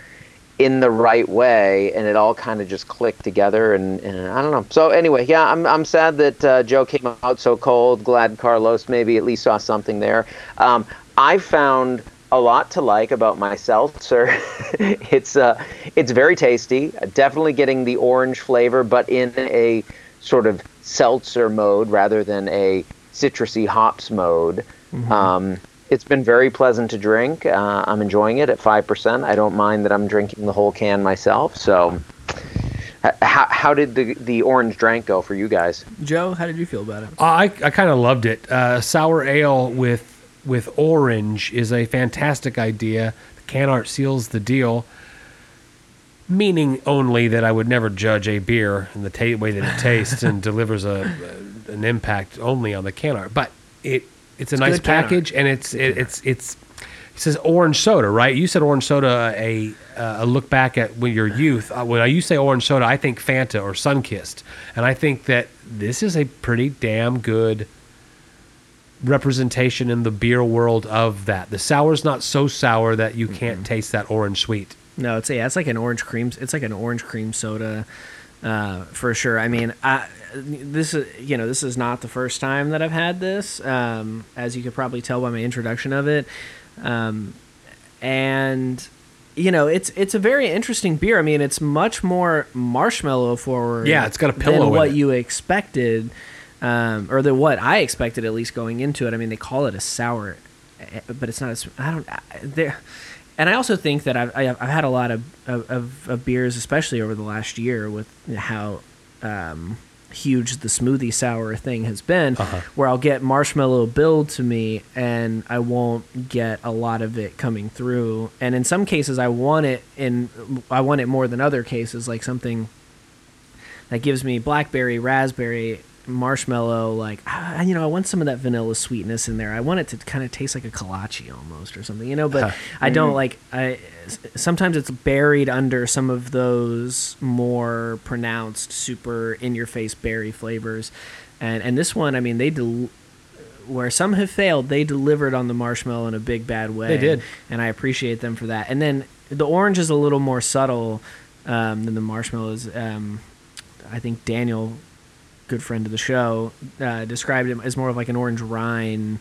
in the right way, and it all kind of just clicked together. And, and I don't know. So anyway, yeah, I'm I'm sad that uh, Joe came out so cold. Glad Carlos maybe at least saw something there. Um, I found a lot to like about my seltzer. <laughs> it's uh, it's very tasty. Definitely getting the orange flavor, but in a sort of seltzer mode rather than a citrusy hops mode. Mm-hmm. Um, it's been very pleasant to drink. Uh, I'm enjoying it at five percent. I don't mind that I'm drinking the whole can myself. So, how, how did the the orange drink go for you guys? Joe, how did you feel about it? I I kind of loved it. Uh, sour ale with with orange is a fantastic idea. The can art seals the deal meaning only that I would never judge a beer in the ta- way that it <laughs> tastes and delivers a, a, an impact only on the can art. But it it's a it's nice package and it's it, it's it's it says orange soda, right? You said orange soda a a look back at when your youth. Uh, when you say orange soda, I think Fanta or Sunkist, and I think that this is a pretty damn good representation in the beer world of that. The sour's not so sour that you can't mm-hmm. taste that orange sweet. No, it's yeah, it's like an orange cream. It's like an orange cream soda, uh, for sure. I mean, I, this is you know this is not the first time that I've had this, um, as you could probably tell by my introduction of it, um, and you know it's it's a very interesting beer. I mean, it's much more marshmallow forward. Yeah, it's got a pillow. Than what you expected, um, or the what I expected at least going into it. I mean, they call it a sour, eh, but it's not. As, I don't. There and I also think that I've, I've had a lot of, of, of, beers, especially over the last year, with how um, huge the smoothie sour thing has been, uh-huh. where I'll get marshmallow build to me and I won't get a lot of it coming through. And in some cases, I want it in I want it more than other cases, like something that gives me blackberry, raspberry, marshmallow like ah, you know i want some of that vanilla sweetness in there. I want it to kind of taste like a kolache almost or something you know but i don't mm-hmm. like i sometimes it's buried under some of those more pronounced super in your face berry flavors. And and this one i mean they del- where some have failed they delivered on the marshmallow in a big bad way. They did. And i appreciate them for that. And then the orange is a little more subtle um, than the marshmallows um, I think Daniel good friend of the show, uh, described him as more of like an orange rind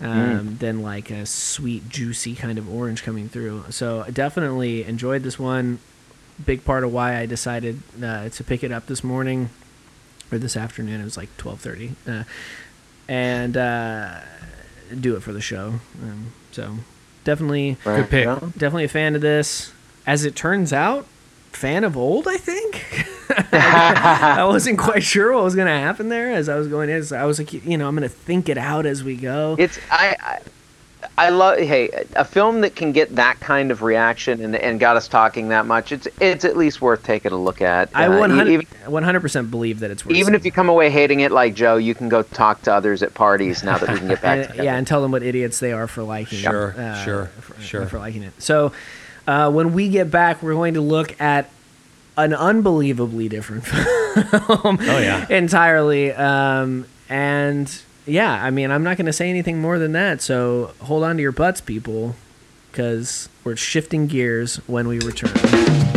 um, mm. than like a sweet, juicy kind of orange coming through. So I definitely enjoyed this one. Big part of why I decided uh, to pick it up this morning or this afternoon. It was like twelve thirty, uh, and uh, do it for the show. Um, so definitely good pick. Definitely a fan of this. As it turns out, fan of old. I think. <laughs> I wasn't quite sure what was going to happen there as I was going in. So I was like, you know, I'm going to think it out as we go. It's I, I I love hey a film that can get that kind of reaction and, and got us talking that much. It's it's at least worth taking a look at. I uh, 100 percent believe that it's worth. Even if you come away hating it like Joe, you can go talk to others at parties now that we can get back. <laughs> and, yeah, and tell them what idiots they are for liking. Sure, it, uh, sure, for, sure for liking it. So uh, when we get back, we're going to look at an unbelievably different <laughs> film. oh yeah, entirely. Um, and yeah, I mean, I'm not going to say anything more than that. So hold on to your butts, people, because we're shifting gears when we return.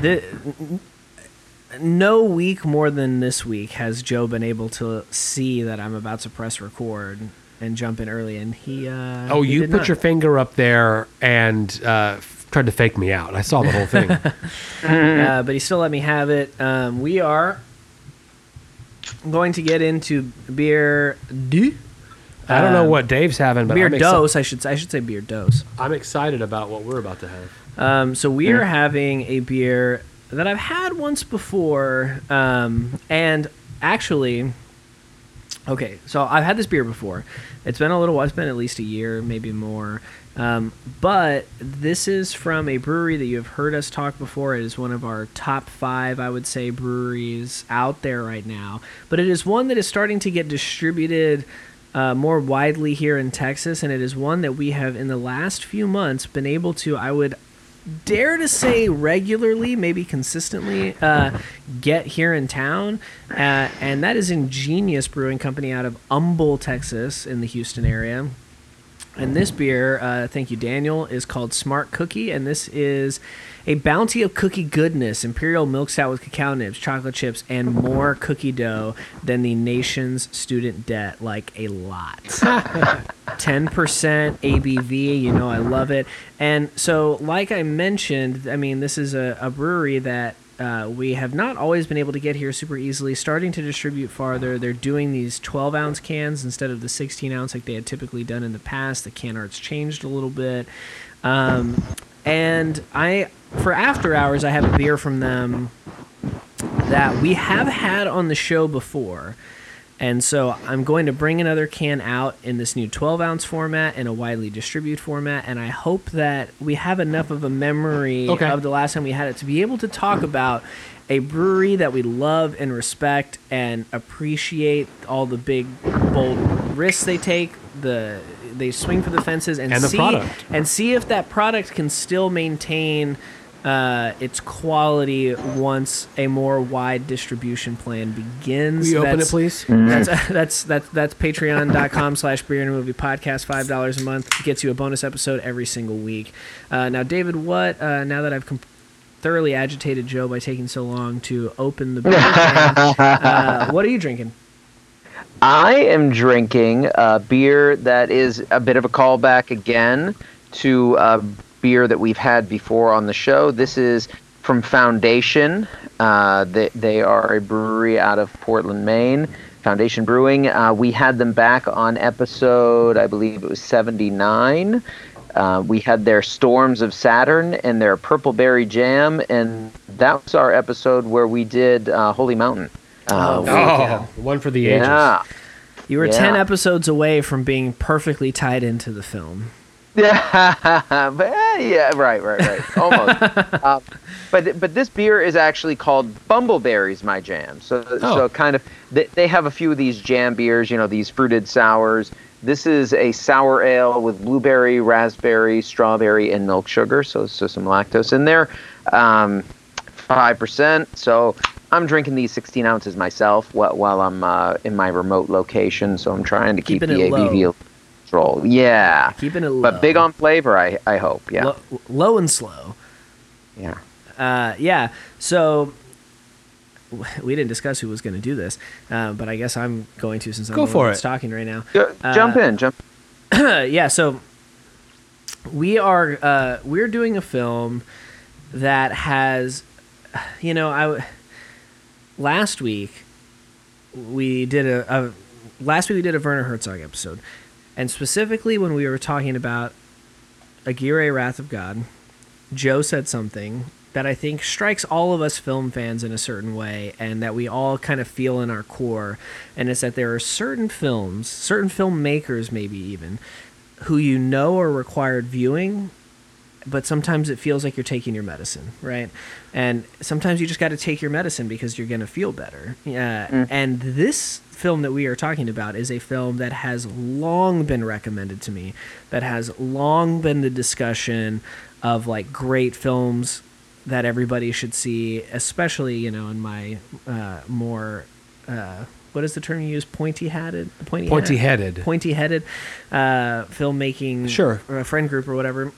The, no week more than this week has Joe been able to see that I'm about to press record and jump in early, and he. Uh, oh, he you put not. your finger up there and uh, tried to fake me out. I saw the whole thing. <laughs> uh, but he still let me have it. Um, we are going to get into beer du. I don't know what Dave's having, but beer dose. I should I should say beer dose. I'm excited about what we're about to have. Um, so we are having a beer that I've had once before, um, and actually, Okay, so I've had this beer before. It's been a little while. It's been at least a year, maybe more. Um, but this is from a brewery that you have heard us talk before. It is one of our top five, I would say, breweries out there right now. But it is one that is starting to get distributed uh, more widely here in Texas, and it is one that we have in the last few months been able to, I would dare to say regularly, maybe consistently, uh, get here in town, uh, and that is Ingenious Brewing Company out of Humble, Texas, in the Houston area. And this beer, uh, thank you, Daniel, is called Smart Cookie, and this is a bounty of cookie goodness, imperial milk stout with cacao nibs, chocolate chips, and more cookie dough than the nation's student debt, like a lot. <laughs> 10% ABV, you know, I love it. And so, like I mentioned, I mean, this is a, a brewery that uh, we have not always been able to get here super easily. Starting to distribute farther, they're doing these 12 ounce cans instead of the 16 ounce like they had typically done in the past. The can art's changed a little bit, um, and I for after hours I have a beer from them that we have had on the show before. And so I'm going to bring another can out in this new 12 ounce format in a widely distributed format. And I hope that we have enough of a memory Okay. of the last time we had it to be able to talk about a brewery that we love and respect and appreciate all the big, bold risks they take. The they swing for the fences and, And the see product. and see if that product can still maintain uh, its quality once a more wide distribution plan begins. Will you open it, please? that's that's that's that's patreon.com slash beer and movie podcast. five dollars a month gets you a bonus episode every single week uh, now david what uh, now that i've com- thoroughly agitated joe by taking so long to open the beer can, <laughs> uh, what are you drinking I am drinking a beer that is a bit of a callback again to a beer that we've had before on the show. This is from Foundation. Uh, they, they are a brewery out of Portland, Maine. Foundation Brewing. Uh, we had them back on episode, I believe it was 79. Uh, we had their Storms of Saturn and their Purple Berry Jam, and that was our episode where we did uh, Holy Mountain. Uh, Oh, we- Oh, one for the ages. yeah. you were 10 episodes away from being perfectly tied into the film Yeah, <laughs> but, eh, yeah, right, right, right, almost. uh, <laughs> but but this beer is actually called Bumbleberries, my jam. So so kind of they, they have a few of these jam beers, you know, these fruited sours. This is a sour ale with blueberry, raspberry, strawberry, and milk sugar. So so some lactose in there, um, five percent. So I'm drinking these 16 ounces myself while, while I'm uh, in my remote location. So I'm trying to keep the ABV. low. ABV control. Yeah. keeping it low But big on flavor, I I hope. Yeah. Lo- low and slow Yeah. Uh, yeah. So <laughs> we didn't discuss who was going to do this, uh, but I guess I'm going to since I'm Go the for one it. that's talking right now. Ju- jump in, jump. <clears throat> yeah. So we are uh, we're doing a film that has, you know, I last week we did a, a last week we did a Werner Herzog episode, and specifically when we were talking about Aguirre Wrath of God, Joe said something that I think strikes all of us film fans in a certain way, and that we all kind of feel in our core, and it's that there are certain films, certain filmmakers, maybe even, who you know are required viewing, but sometimes it feels like you're taking your medicine, right? And sometimes you just got to take your medicine because you're going to feel better. Yeah. Mm. And this film that we are talking about is a film that has long been recommended to me, that has long been the discussion of like great films that everybody should see, especially, you know, in my uh, more. Uh, what is the term you use? Pointy hatted, pointy Pointy-headed. pointy headed uh, filmmaking, Sure. or a friend group or whatever.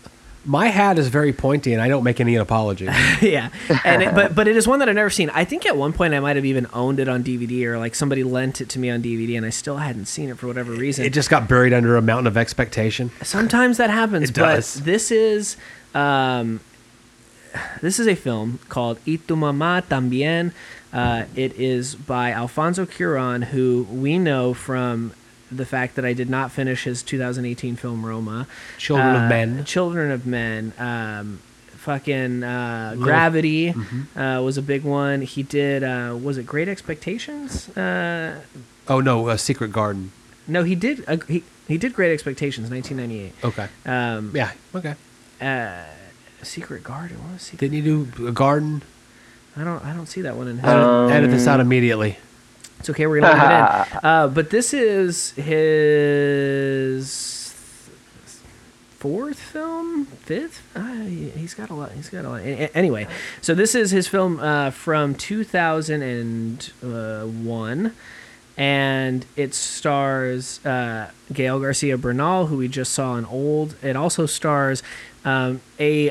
My hat is very pointy, and I don't make any apology. <laughs> yeah, and it, but but it is one that I've never seen. I think at one point I might have even owned it on DVD or like somebody lent it to me on DVD, and I still hadn't seen it for whatever reason. it just got buried under a mountain of expectation. Sometimes that happens, <laughs> It but does. this is um, this is a film called Y tu mamá también. Uh, it is by Alfonso Cuarón, who we know from the fact that I did not finish his 2018 film Roma. Children of Uh, Men. Children of Men. Um, fucking uh, Little- Gravity Mm-hmm. uh, was a big one. He did uh, was it Great Expectations? Uh, Oh no, uh, Secret Garden. no, he did uh, he he did Great Expectations, 1998. Okay. Um, Yeah. Okay. uh, Secret Garden. What was Secret? Didn't you do a garden? I don't I don't see that one in his. Edit, Um, edit this out immediately. It's okay. We're gonna leave it in. <laughs> Uh, but this is his fourth film, fifth. Uh, he- he's got a lot. He's got a lot. Anyway, so this is his film uh, from 2001, and it stars uh, Gael Garcia Bernal, who we just saw in Old. It also stars um, a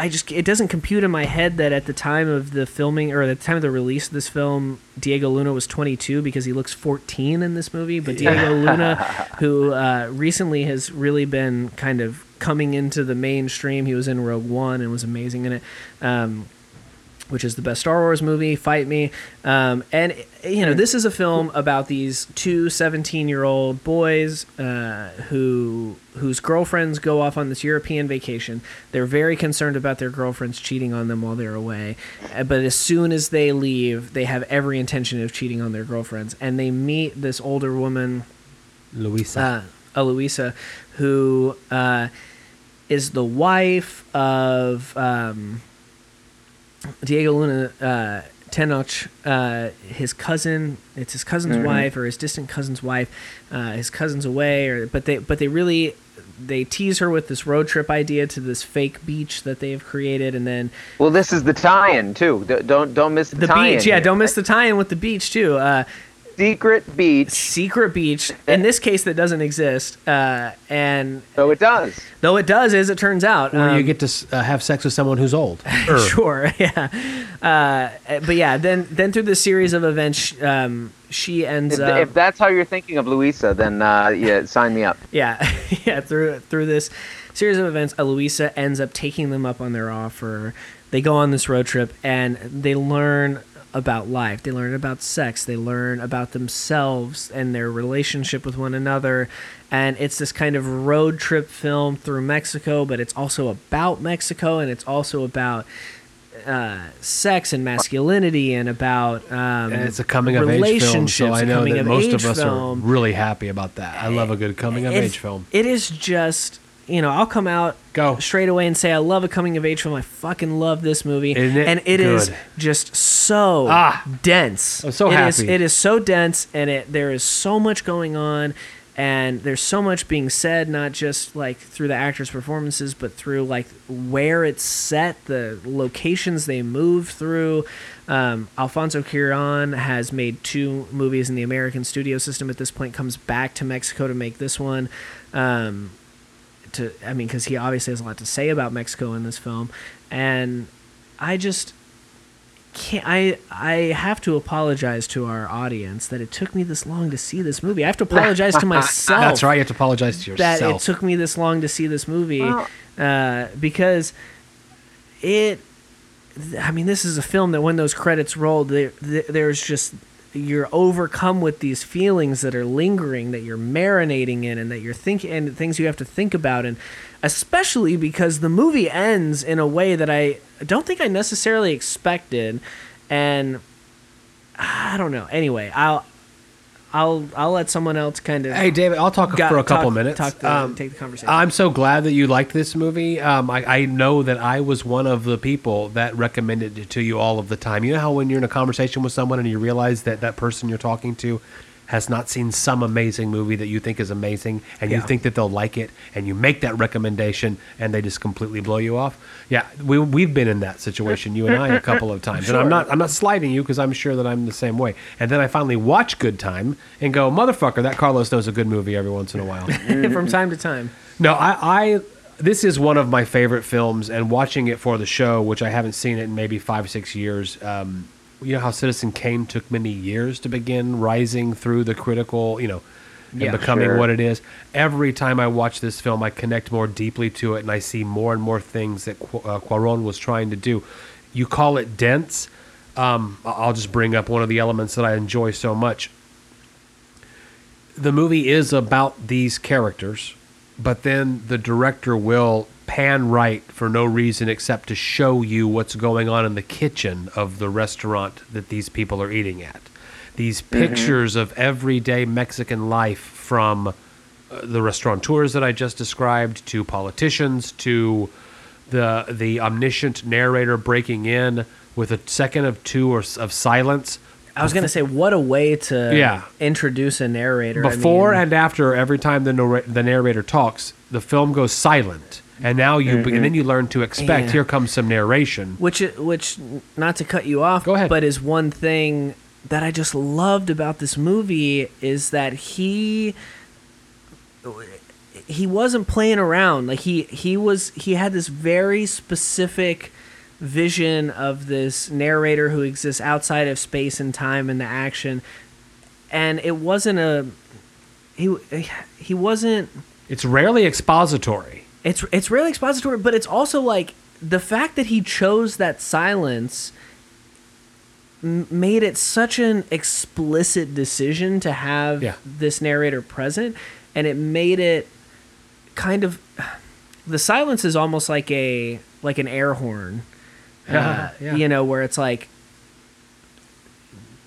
I just it doesn't compute in my head that at the time of the filming or at the time of the release of this film, Diego Luna was 22 because he looks 14 in this movie. But Diego Luna, <laughs> who uh, recently has really been kind of coming into the mainstream, he was in Rogue One and was amazing in it. Um, which is the best Star Wars movie, Fight Me. Um, and, you know, this is a film about these two 17 year old boys uh, who whose girlfriends go off on this European vacation. They're very concerned about their girlfriends cheating on them while they're away. Uh, But as soon as they leave, they have every intention of cheating on their girlfriends. And they meet this older woman Luisa. uh, Eloisa, who uh, is the wife of um, Diego Luna uh, Tenoch, uh, his cousin. It's his cousin's wife or his distant cousin's wife. Uh, his cousin's away, or but they but they really they tease her with this road trip idea to this fake beach that they've created, and then Well, this is the tie-in too. Don't don't miss the, the tie-in beach. Yeah, here. don't miss the tie-in with the beach too. Uh, secret beach. secret beach. In this case, that doesn't exist, uh, and So it does. though it does, as it turns out, Where you um, get to uh, have sex with someone who's old. <laughs> Sure <laughs> yeah uh, but yeah then then through this series of events um, she ends If, up if that's how you're thinking of Luisa, then uh, yeah, sign me up. <laughs> yeah yeah through through this series of events Eloisa ends up taking them up on their offer they go on this road trip and they learn about life they learn about sex they learn about themselves and their relationship with one another and it's this kind of road trip film through Mexico but it's also about Mexico and it's also about uh, sex and masculinity and about um, And it's a coming of age film, so I know that most of us film. are really happy about that. I love a good coming of It- age film. It is just, you know, I'll come out Go. straight away and say I love a coming of age film. I fucking love this movie, Isn't it and it is good? just so Ah. dense. I'm so It is- happy. it is so dense, and it there is so much going on. And there's so much being said, not just like through the actors' performances, but through like where it's set, the locations they move through. Um, Alfonso Cuarón has made two movies in the American studio system. At this point, comes back to Mexico to make this one. Um, to I mean, because he obviously has a lot to say about Mexico in this film, and I just can't. I I have to apologize to our audience that it took me this long to see this movie. I have to apologize to <laughs> myself. That's right. You have to apologize to yourself. That it took me this long to see this movie Well- uh, because it. I mean, this is a film that when those credits rolled, there, there, there's just you're overcome with these feelings that are lingering, that you're marinating in, and that you're thinking, and things you have to think about, and especially because the movie ends in a way that I don't think I necessarily expected, and I don't know. Anyway, I'll. I'll I'll let someone else kind of Hey, David, I'll talk Got- for a couple talk- minutes. talk the- Um, take the conversation. I'm so glad that you liked this movie. Um, I, I know that I was one of the people that recommended it to you all of the time. You know how when you're in a conversation with someone and you realize that that person you're talking to has not seen some amazing movie that you think is amazing and you think that they'll like it and you make that recommendation and they just completely blow you off. Yeah, we we've been in that situation you and I a couple of times. And I'm not I'm not slighting you because I'm sure that I'm the same way. And then I finally watch Good Time and go, "Motherfucker, that Carlos knows a good movie every once in a while." <laughs> from time to time. No, I, I this is one of my favorite films, and watching it for the show, which I haven't seen it in maybe five six years. Um, you know how Citizen Kane took many years to begin rising through the critical, you know, and Yeah, becoming sure. what it is. Every time I watch this film, I connect more deeply to it, and I see more and more things that Qu- uh, Cuarón was trying to do. You call it dense. Um, I'll just bring up one of the elements that I enjoy so much the movie is about these characters but then the director will pan right for no reason except to show you what's going on in the kitchen of the restaurant that these people are eating at. These pictures of everyday Mexican life from uh, the restaurateurs that I just described to politicians to the the omniscient narrator breaking in with a second of two or of silence I was gonna say, what a way to Yeah. introduce a narrator. I before mean, and after every time the narra- the narrator talks the film goes silent and now you and then you learn to expect Yeah. here comes some narration which which not to cut you off Go ahead. but is one thing that i just loved about this movie is that he he wasn't playing around like he he was he had this very specific vision of this narrator who exists outside of space and time and the action and it wasn't a he he wasn't it's rarely expository it's it's really expository, but it's also like the fact that he chose that silence m- made it such an explicit decision to have Yeah. this narrator present, and it made it kind of the silence is almost like a like an air horn, <laughs> Yeah, uh, yeah. you know, where it's like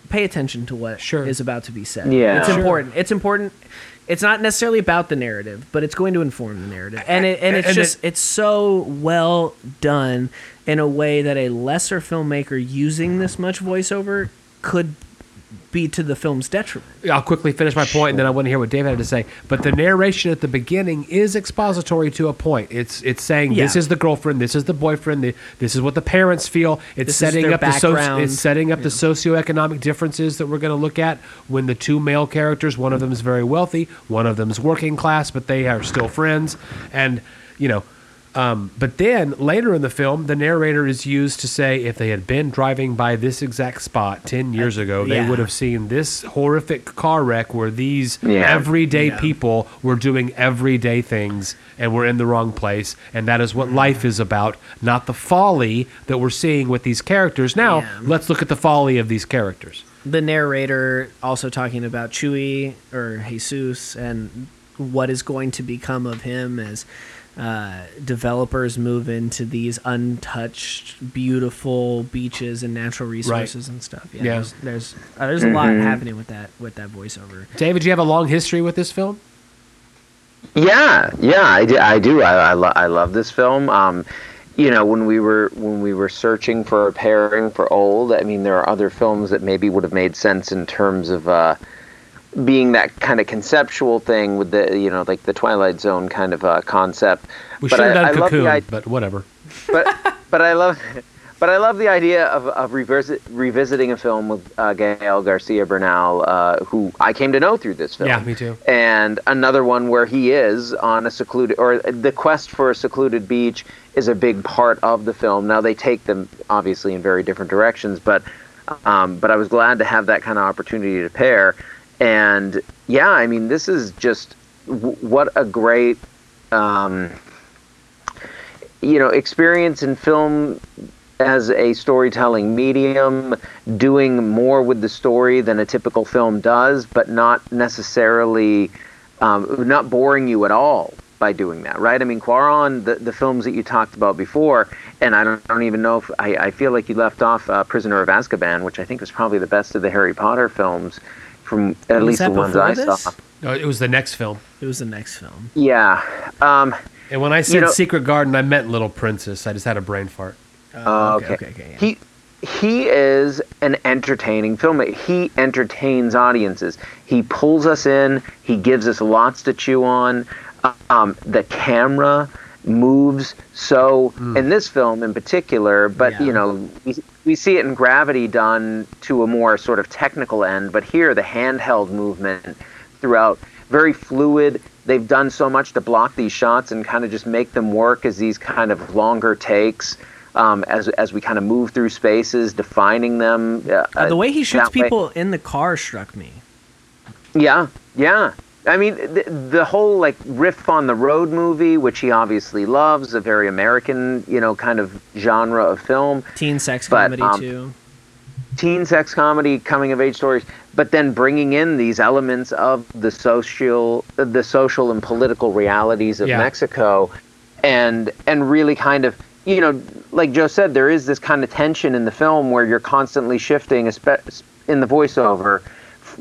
pay attention to what is Sure. about to be said. Yeah. it's Sure. important. It's important. It's not necessarily about the narrative, but it's going to inform the narrative, and it, and it's And just it- it's so well done in a way that a lesser filmmaker using this much voiceover could be to the film's detriment. I'll quickly finish my point, and then I want to hear what Dave had to say. But the narration at the beginning is expository to a point. It's it's saying this is the girlfriend, this is the boyfriend, the, this is what the parents feel. It's This is setting their up the soci- it's setting up the socioeconomic differences that we're going to look at when the two male characters, one of them is very wealthy, one of them is working class, but they are still friends, and you know. Um, but then later in the film, the narrator is used to say if they had been driving by this exact spot 10 years ago, they yeah. would have seen this horrific car wreck where these Yeah. everyday Yeah. people were doing everyday things and were in the wrong place. And that is what life is about, not the folly that we're seeing with these characters. Now, let's look at the folly of these characters. The narrator also talking about Chuy or Jesus and what is going to become of him as uh, developers move into these untouched, beautiful beaches and natural resources and stuff. Yeah, Yeah. there's there's, uh, there's a lot happening with that with that voiceover. David, do you have a long history with this film? Yeah, yeah, I do. I do. I, I, lo- I love this film. Um, you know, when we were when we were searching for a pairing for old, I mean, there are other films that maybe would have made sense in terms of uh, being that kind of conceptual thing with the you know like the Twilight Zone kind of uh, concept. We But should have I- done I Cocoon, idea- but whatever. but <laughs> but I love but I love the idea of, of revisit, revisiting a film with uh, Gael Garcia Bernal, uh, who I came to know through this film. Yeah, me too. And another one where he is on a secluded or the quest for a secluded beach is a big part of the film. Now they take them obviously in very different directions, but um, but I was glad to have that kind of opportunity to pair. And yeah, I mean, this is just w- what a great um, you know experience in film as a storytelling medium doing more with the story than a typical film does but not necessarily um, not boring you at all by doing that right? I mean cuarón the, the films that you talked about before and i don't, I don't even know if I, I feel like you left off uh, prisoner of azkaban which i think was probably the best of the harry potter films from at Was least that the ones before i this? saw No, it was the next film. It was the next film. yeah um, And when I said know- Secret Garden, I meant Little Princess. I just had a brain fart. Oh, okay, okay, okay, yeah. He he is an entertaining filmmaker. He entertains audiences. He pulls us in. He gives us lots to chew on. Um, the camera moves so in this film in particular, but Yeah. you know we, we see it in Gravity done to a more sort of technical end. But here, the handheld movement throughout very fluid. They've done so much to block these shots and kind of just make them work as these kind of longer takes um, as as we kind of move through spaces, defining them. Uh, Uh, the way he shoots that way. people in the car struck me. Yeah, yeah. I mean, the, the whole like riff on the road movie, which he obviously loves, a very American, you know, kind of genre of film. Teen sex But, comedy um, too. teen sex comedy, coming of age stories, but then bringing in these elements of the social, the social and political realities of Yeah. Mexico, and and really kind of you know, like Joe said, there is this kind of tension in the film where you're constantly shifting, in the voiceover,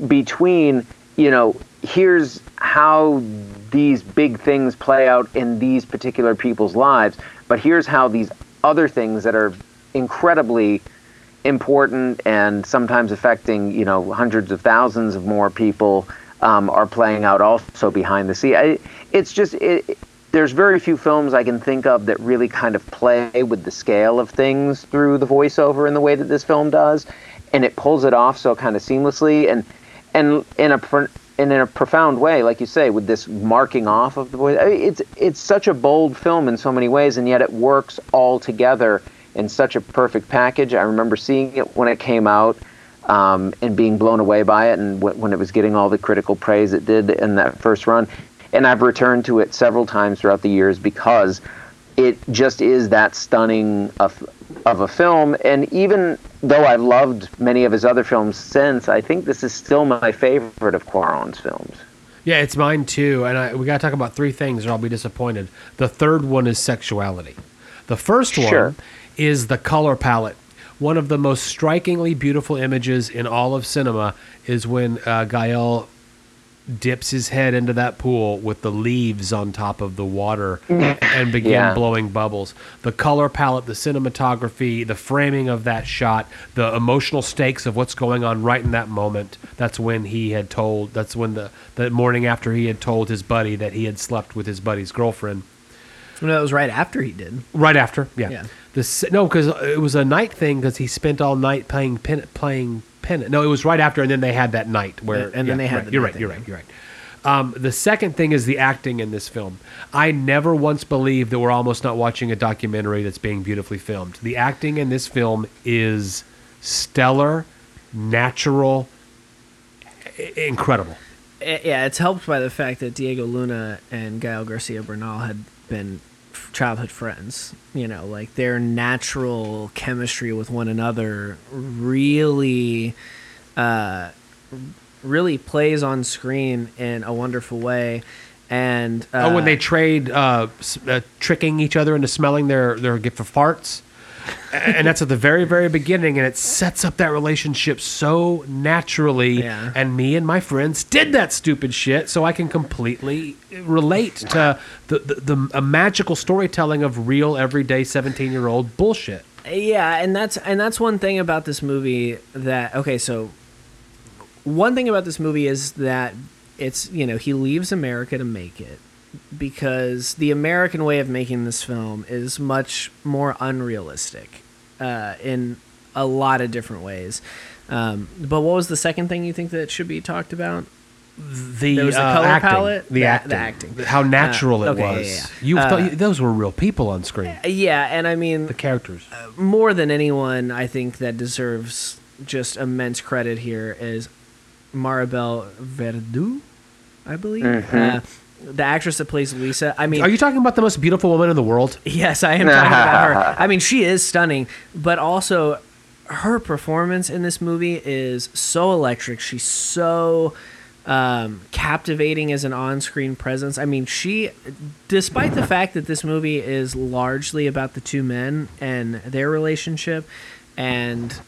between you know, here's how these big things play out in these particular people's lives, but here's how these other things that are incredibly important and sometimes affecting you know hundreds of thousands of more people um, are playing out also behind the scene. I, it's just it, there's very few films I can think of that really kind of play with the scale of things through the voiceover in the way that this film does, and it pulls it off so kind of seamlessly and and in a in a profound way, like you say, with this marking off of the voice. I mean, it's it's such a bold film in so many ways, and yet it works all together in such a perfect package. I remember seeing it when it came out um, and being blown away by it, and w- when it was getting all the critical praise it did in that first run. And I've returned to it several times throughout the years because it just is that stunning of, of a film. And even though I've loved many of his other films since, I think this is still my favorite of Cuarón's films. Yeah, it's mine too. And I, we got to talk about three things, or I'll be disappointed. The third one is sexuality. The first Sure. one is the color palette. One of the most strikingly beautiful images in all of cinema is when uh, Gael dips his head into that pool with the leaves on top of the water and begin Yeah. blowing bubbles. The color palette, the cinematography, the framing of that shot, the emotional stakes of what's going on right in that moment. That's when he had told, that's when the, the morning after he had told his buddy that he had slept with his buddy's girlfriend. No, it was right after he did. Right after, yeah. Yeah. The no, because it was a night thing because he spent all night playing pin, playing pin. No, it was right after, and then they had that night where, And- and then they had right, the You're right. You're right. You're right. Um, the second thing is the acting in this film. I never once believed that we're almost not watching a documentary that's being beautifully filmed. The acting in this film is stellar, natural, i- incredible. Yeah, it's helped by the fact that Diego Luna and Gael Garcia Bernal had been childhood friends. You know, like their natural chemistry with one another really, uh, really plays on screen in a wonderful way. And uh, oh, when they trade uh, uh, tricking each other into smelling their their gift of farts, and that's at the very very beginning, and it sets up that relationship so naturally. Yeah. And me and my friends did that stupid shit, so I can completely relate to the the, the a magical storytelling of real everyday seventeen year old bullshit. Yeah, and that's and that's one thing about this movie that okay, so one thing about this movie is that it's you know he leaves America to make it because the American way of making this film is much more unrealistic uh, in a lot of different ways. Um, but what was the second thing you think that should be talked about? The, There was the uh, color acting, palette? the, The- acting, the acting. how natural Uh, it okay, was. yeah, yeah. You Uh, thought those were real people on screen. Yeah, and I mean The characters. more than anyone, I think that deserves just immense credit here is Maribel Verdú, I believe. Uh, the actress that plays Luisa. I mean, Are you talking about the most beautiful woman in the world? yes, I am talking about her. <laughs> I mean, she is stunning, but also her performance in this movie is so electric. She's so um, captivating as an on-screen presence. I mean, she, despite the fact that this movie is largely about the two men and their relationship, and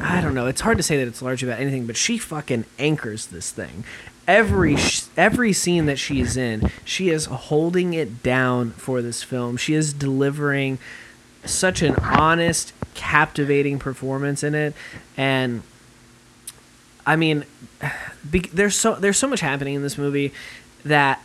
I don't know, it's hard to say that it's largely about anything, but she fucking anchors this thing. Every every scene that she is in, she is holding it down for this film. She is delivering such an honest, captivating performance in it, and I mean, be- there's so there's so much happening in this movie that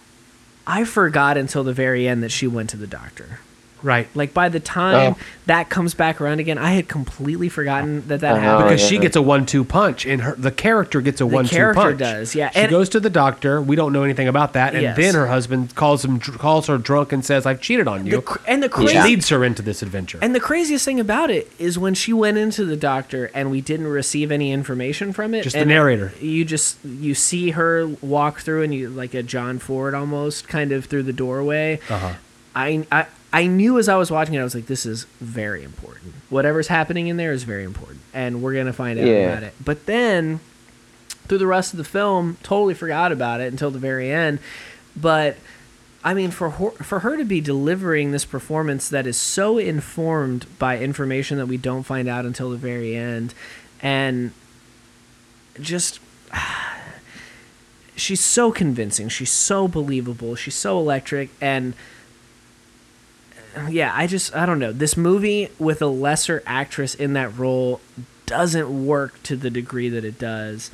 I forgot until the very end that she went to the doctor. Right. Like by the time Oh. that comes back around again, I had completely forgotten that that Oh, happened. because yeah. she gets a one-two punch, and her the character gets a one-two character punch. does, yeah. She And- goes to the doctor. We don't know anything about that, and Yes. then her husband calls him, calls her drunk, and says, "I've cheated on The you." cr- and the Which crazy leads her into this adventure. and the craziest thing about it is when she went into the doctor and we didn't receive any information from it. Just the narrator. You just you see her walk through and you like a John Ford almost kind of through the doorway. uh-huh. I, I I knew as I was watching it, I was like, this is very important. Whatever's happening in there is very important. and we're gonna find out Yeah. about it. But then through the rest of the film, totally forgot about it until the very end. But I mean, for her, for her to be delivering this performance that is so informed by information that we don't find out until the very end, and just <sighs> she's so convincing, she's so believable, she's so electric, and yeah, I just I don't know. This movie with a lesser actress in that role doesn't work to the degree that it does.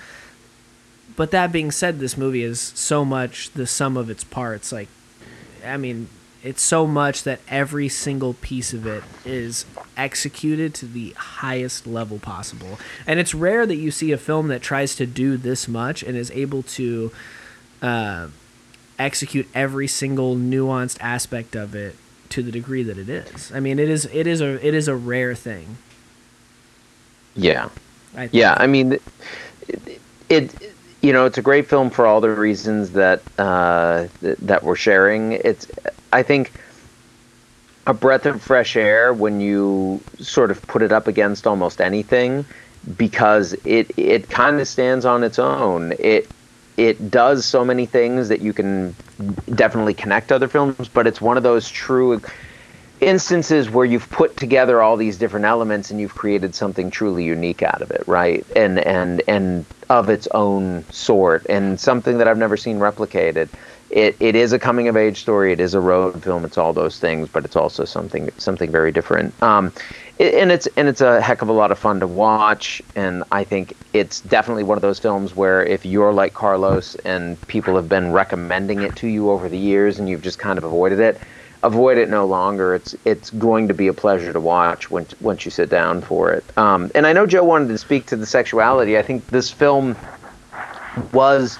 But that being said, this movie is so much the sum of its parts. Like, I mean, it's so much that every single piece of it is executed to the highest level possible. And it's rare that you see a film that tries to do this much and is able to uh, execute every single nuanced aspect of it to the degree that it is. I mean, it is it is a it is a rare thing. Yeah. I think. Yeah, I mean, it, it you know it's a great film for all the reasons that uh, th- that we're sharing. It's I think a breath of fresh air when you sort of put it up against almost anything because it it kind of stands on its own. It it does so many things that you can definitely connect other films, but it's one of those true instances where you've put together all these different elements and you've created something truly unique out of it, right? And and and of its own sort, and something that I've never seen replicated. It it is a coming of age story. It is a road film. It's all those things, but it's also something something very different. Um, and it's and it's a heck of a lot of fun to watch. And I think it's definitely one of those films where if you're like Carlos and people have been recommending it to you over the years and you've just kind of avoided it, avoid it no longer. It's it's going to be a pleasure to watch when, once you sit down for it. Um, and I know Joe wanted to speak to the sexuality. I think this film was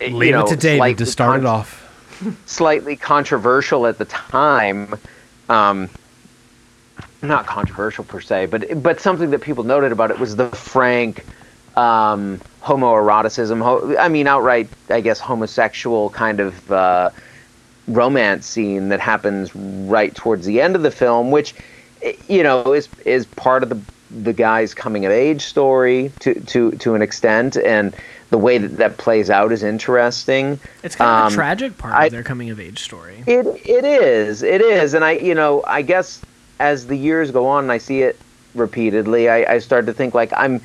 you Leave know, it to David to start it off. Slightly controversial at the time. Um, not controversial per se, but but something that people noted about it was the frank um, homoeroticism. Ho- I mean, outright, I guess, homosexual kind of uh, romance scene that happens right towards the end of the film, which you know is is part of the the guy's coming of age story to to to an extent, and the way that that plays out is interesting. It's kind of Um, a tragic part I- of their coming of age story. It it is it is, and I you know I guess as the years go on, and I see it repeatedly. I, I start to think like I'm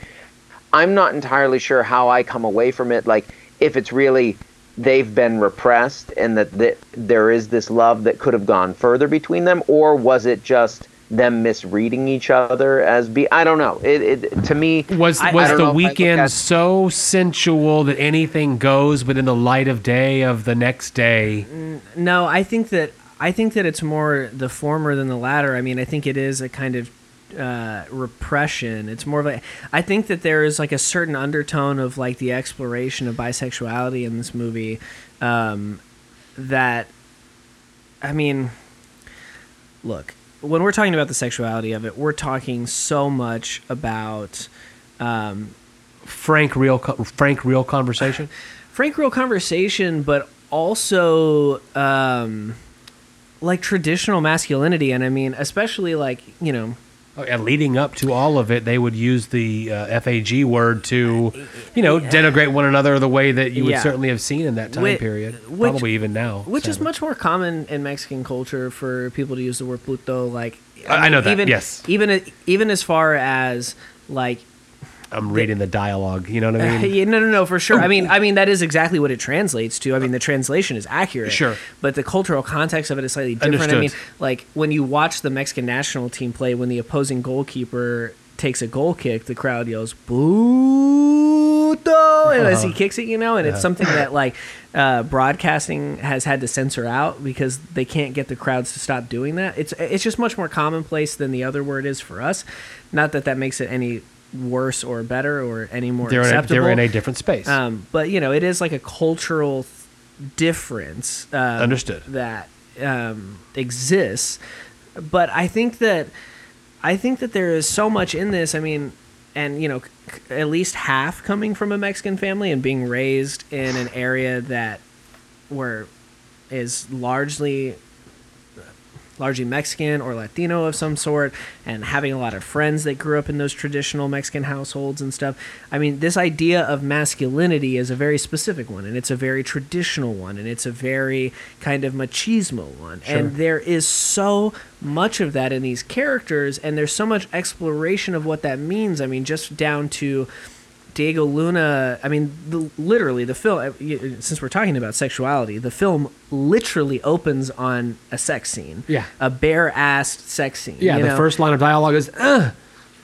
I'm not entirely sure how I come away from it. Like if it's really they've been repressed and that, that there is this love that could have gone further between them, or was it just them misreading each other as be? I don't know. It, it to me Was I- I was don't the know if I look weekend at- so sensual that anything goes, but in the light of day of the next day? No, I think that I think that it's more the former than the latter. I mean, I think it is a kind of uh, repression. It's more of a. I think that there is like a certain undertone of like the exploration of bisexuality in this movie. Um, that, I mean, look, when we're talking about the sexuality of it, we're talking so much about. Um, Frank real co- frank real conversation. <sighs> frank real conversation but also um like traditional masculinity and i mean especially like you know Oh, and leading up to all of it, they would use the uh, FAG word to, you know, denigrate one another the way that you would Yeah. certainly have seen in that time Whi- period. which- Probably even now. which is much more common in mexican culture for people to use the word puto like I- I know that, even yes. even even as far as like I'm reading the dialogue. You know what I Uh, mean? <laughs> yeah, no, no, no, for sure. I mean, <laughs> I mean that is exactly what it translates to. I mean, the translation is accurate. Sure. but the cultural context of it is slightly different. I mean, like when you watch the Mexican national team play, when the opposing goalkeeper takes a goal kick, the crowd yells "boo!" and as he kicks it, you know, and it's something that <laughs> like uh, broadcasting has had to censor out because they can't get the crowds to stop doing that. It's it's just much more commonplace than the other word is for us. Not that that makes it any worse or better or any more They're in, a, they're in a different space. Um, but you know, it is like a cultural th- difference. Um, Understood. That um, exists, but I think that I think that there is so much in this. I mean, and you know, c- at least half coming from a Mexican family and being raised in an area that where is largely largely Mexican or Latino of some sort, and having a lot of friends that grew up in those traditional Mexican households and stuff. I mean, this idea of masculinity is a very specific one, and it's a very traditional one, and it's a very kind of machismo one. And there is so much of that in these characters, and there's so much exploration of what that means. I mean, just down to Diego Luna. I mean, the, literally, the film. uh, Since we're talking about sexuality, the film literally opens on a sex scene. Yeah. a bare-assed sex scene. Yeah, the know? first line of dialogue is, Ugh.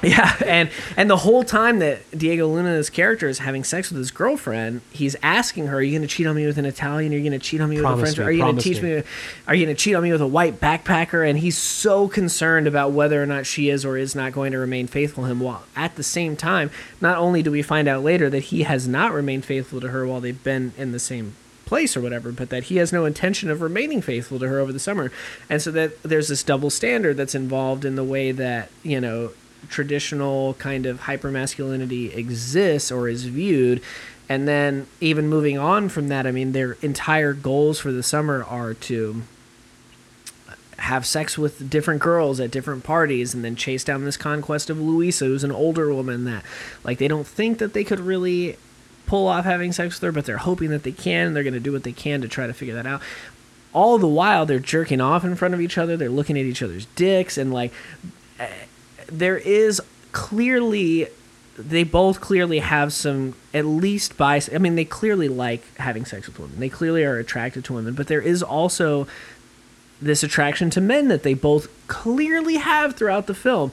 <laughs> Yeah, and and the whole time that Diego Luna's character is having sex with his girlfriend, he's asking her, "Are you going to cheat on me with an Italian? Are you going to cheat on me Promise with a French? me, Are you going to teach me." me? Are you going to cheat on me with a white backpacker?" And he's so concerned about whether or not she is or is not going to remain faithful to him. While at the same time, not only do we find out later that he has not remained faithful to her while they've been in the same place or whatever, but that he has no intention of remaining faithful to her over the summer. And so that there's this double standard that's involved in the way that, you know, traditional kind of hypermasculinity exists or is viewed. And then even moving on from that, I mean, their entire goals for the summer are to have sex with different girls at different parties and then chase down this conquest of Luisa, who's an older woman that, like, they don't think that they could really pull off having sex with her, but they're hoping that they can. And they're going to do what they can to try to figure that out. All the while, they're jerking off in front of each other. They're looking at each other's dicks, and like, there is clearly, they both clearly have some at least bias. I mean, they clearly like having sex with women. They clearly are attracted to women, but there is also this attraction to men that they both clearly have throughout the film.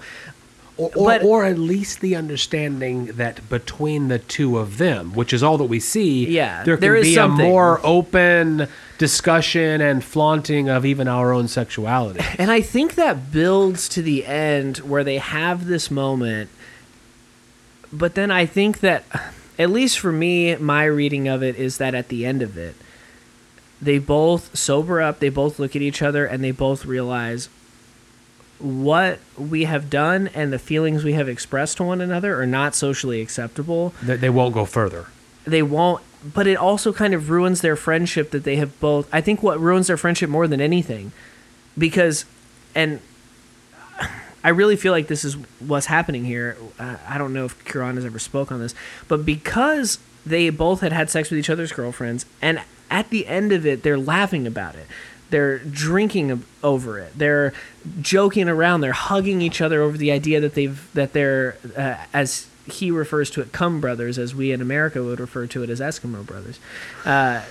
Or, or, But- or at least the understanding that between the two of them, which is all that we see, Yeah, there can there be something. a more open discussion and flaunting of even our own sexuality. <laughs> And I think that builds to the end where they have this moment. But then I think that, at least for me, my reading of it is that at the end of it, they both sober up, they both look at each other, and they both realize what we have done and the feelings we have expressed to one another are not socially acceptable. That they won't go further. They won't, but it also kind of ruins their friendship that they have both. I think what ruins their friendship more than anything, because, and <sighs> I really feel like this is what's happening here. I don't know if Cuarón has ever spoke on this, but because they both had had sex with each other's girlfriends, and at the end of it, they're laughing about it. They're drinking over it. They're joking around. They're hugging each other over the idea that they've that they're uh, as he refers to it, cum brothers, as we in America would refer to it as Eskimo brothers. Uh,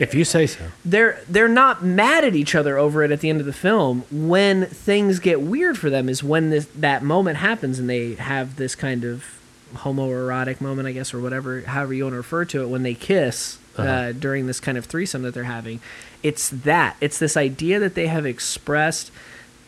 If you say so. they're they're not mad at each other over it at the end of the film. When things get weird for them is when this that moment happens and they have this kind of homoerotic moment, I guess, or whatever, however you want to refer to it, when they kiss uh Uh-huh. during this kind of threesome that they're having. It's that. It's this idea that they have expressed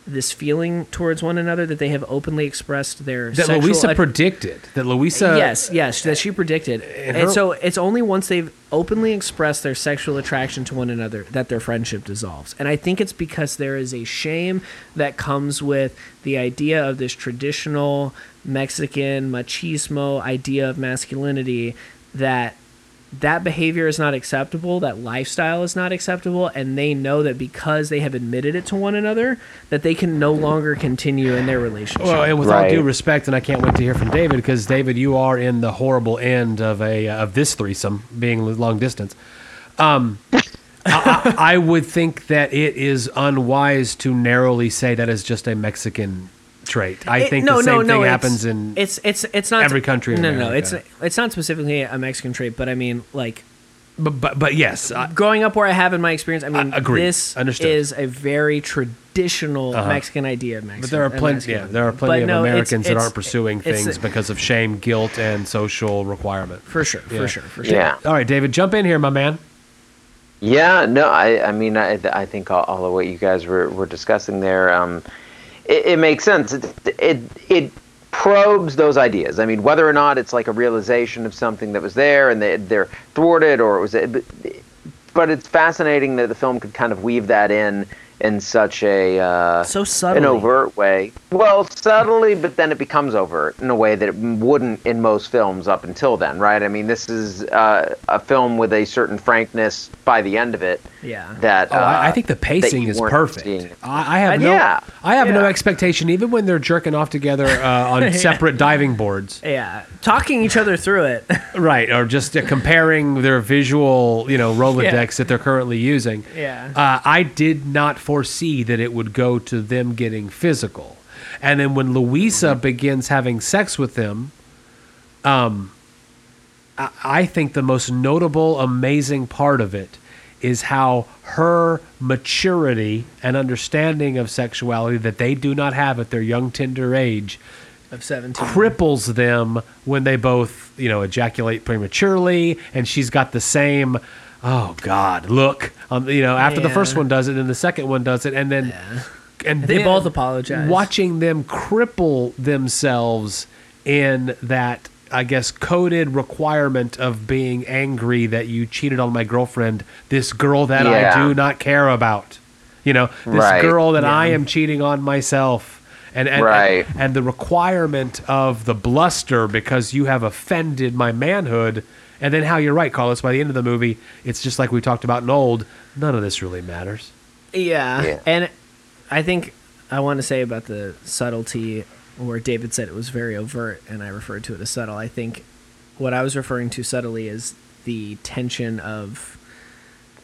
this feeling towards one another that they have openly expressed their That sexual Luisa att- predicted. That Luisa. yes, yes, that she predicted. And And, so it's only once they've openly expressed their sexual attraction to one another that their friendship dissolves. And I think it's because there is a shame that comes with the idea of this traditional Mexican machismo idea of masculinity that that behavior is not acceptable, that lifestyle is not acceptable, and they know that because they have admitted it to one another, that they can no longer continue in their relationship. Well, and with all due respect, and I can't wait to hear from David because David, you are in the horrible end of a of this threesome, being long distance. Um, I, I I would think that it is unwise to narrowly say that is just a Mexican trait. I It- think the same thing it's- happens in it's it's it's not every country in No, no, no, it's it's not specifically a Mexican trait, but I mean, like but but, but yes, I, growing up where I have in my experience, I mean, I agree. this Understood. is a very traditional Mexican idea of Mexican. but there are plenty. Yeah, there are plenty But of no, it's- Americans that it's- aren't pursuing it's- things because of shame, guilt, and social requirement. for sure, Yeah. for sure, for sure. Yeah. All right, David, jump in here, my man. Yeah, no, I, I mean, I, I think all, all of what you guys were, were discussing there, um, it, it makes sense. It, it, it probes those ideas. I mean, whether or not it's like a realization of something that was there and they, they're thwarted or it was, but, but it's fascinating that the film could kind of weave that in in such a uh, So an overt way. Well, subtly, but then it becomes overt in a way that it wouldn't in most films up until then, right? I mean, this is uh, a film with a certain frankness by the end of it. Yeah. That Oh, I, I uh, think the pacing is perfect. I, I have Uh, no, yeah. I have no expectation, even when they're jerking off together uh, on <laughs> separate diving boards, Yeah, talking each other through it. <laughs> right? Or just uh, comparing their visual, you know, Rolodex Yeah. that they're currently using. Yeah. uh, I did not foresee that it would go to them getting physical, and then when Luisa Mm-hmm. begins having sex with him, um, I, I think the most notable, amazing part of it is how her maturity and understanding of sexuality that they do not have at their young tender age of 17. cripples them when they both, you know, ejaculate prematurely, and she's got the same. Oh God! Look, um, you know, after the first one does it, and the second one does it, and then, and They then both apologize. Watching them cripple themselves in that, I guess, coded requirement of being angry that you cheated on my girlfriend, this girl that I do not care about. You know, this Right. girl that I am cheating on myself. And, and, Right. and and the requirement of the bluster because you have offended my manhood and then how you're right carlos by the end of the movie it's just like we talked about in old none of this really matters Yeah. Yeah. And I think I want to say about the subtlety where David said it was very overt and I referred to it as subtle. I think what I was referring to subtly is the tension of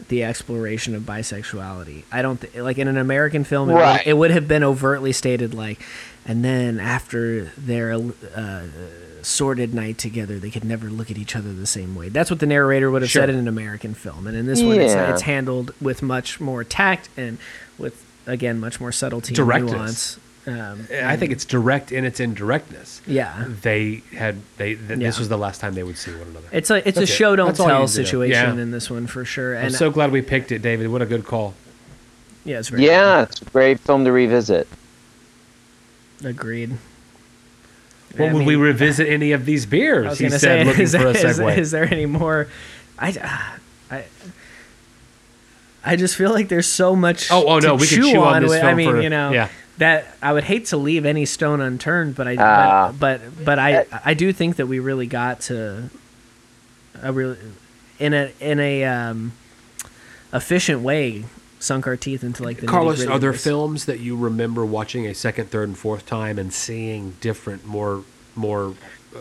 the exploration of bisexuality. I don't th- like in an American film it, would, it would have been overtly stated like and then after their uh, sordid night together they could never look at each other the same way. That's what the narrator would have Sure. said in an American film. And in this one it's, it's handled with much more tact and with again much more subtlety Directness. and nuance. Um, i think it's direct in its indirectness yeah, they had they th- this was the last time they would see one another it's a it's That's a it. show don't That's tell need to know. situation Yeah. in this one for sure. i'm so glad we picked it david what a good call yeah, it's very Yeah, it's a great film to revisit. agreed. Well, I would mean, we revisit any of these beers he said say, looking is, for a segue is there any more? I, I, I just feel like there's so much. Oh, oh, to no, we could chew on this with- I mean, for- you know, yeah. that I would hate to leave any stone unturned, but I, Ah. but, but, but I, I do think that we really got to a really in a in a um, efficient way sunk our teeth into like the Carlos, are there films that you remember watching a second, third, and fourth time and seeing different, more, more, uh,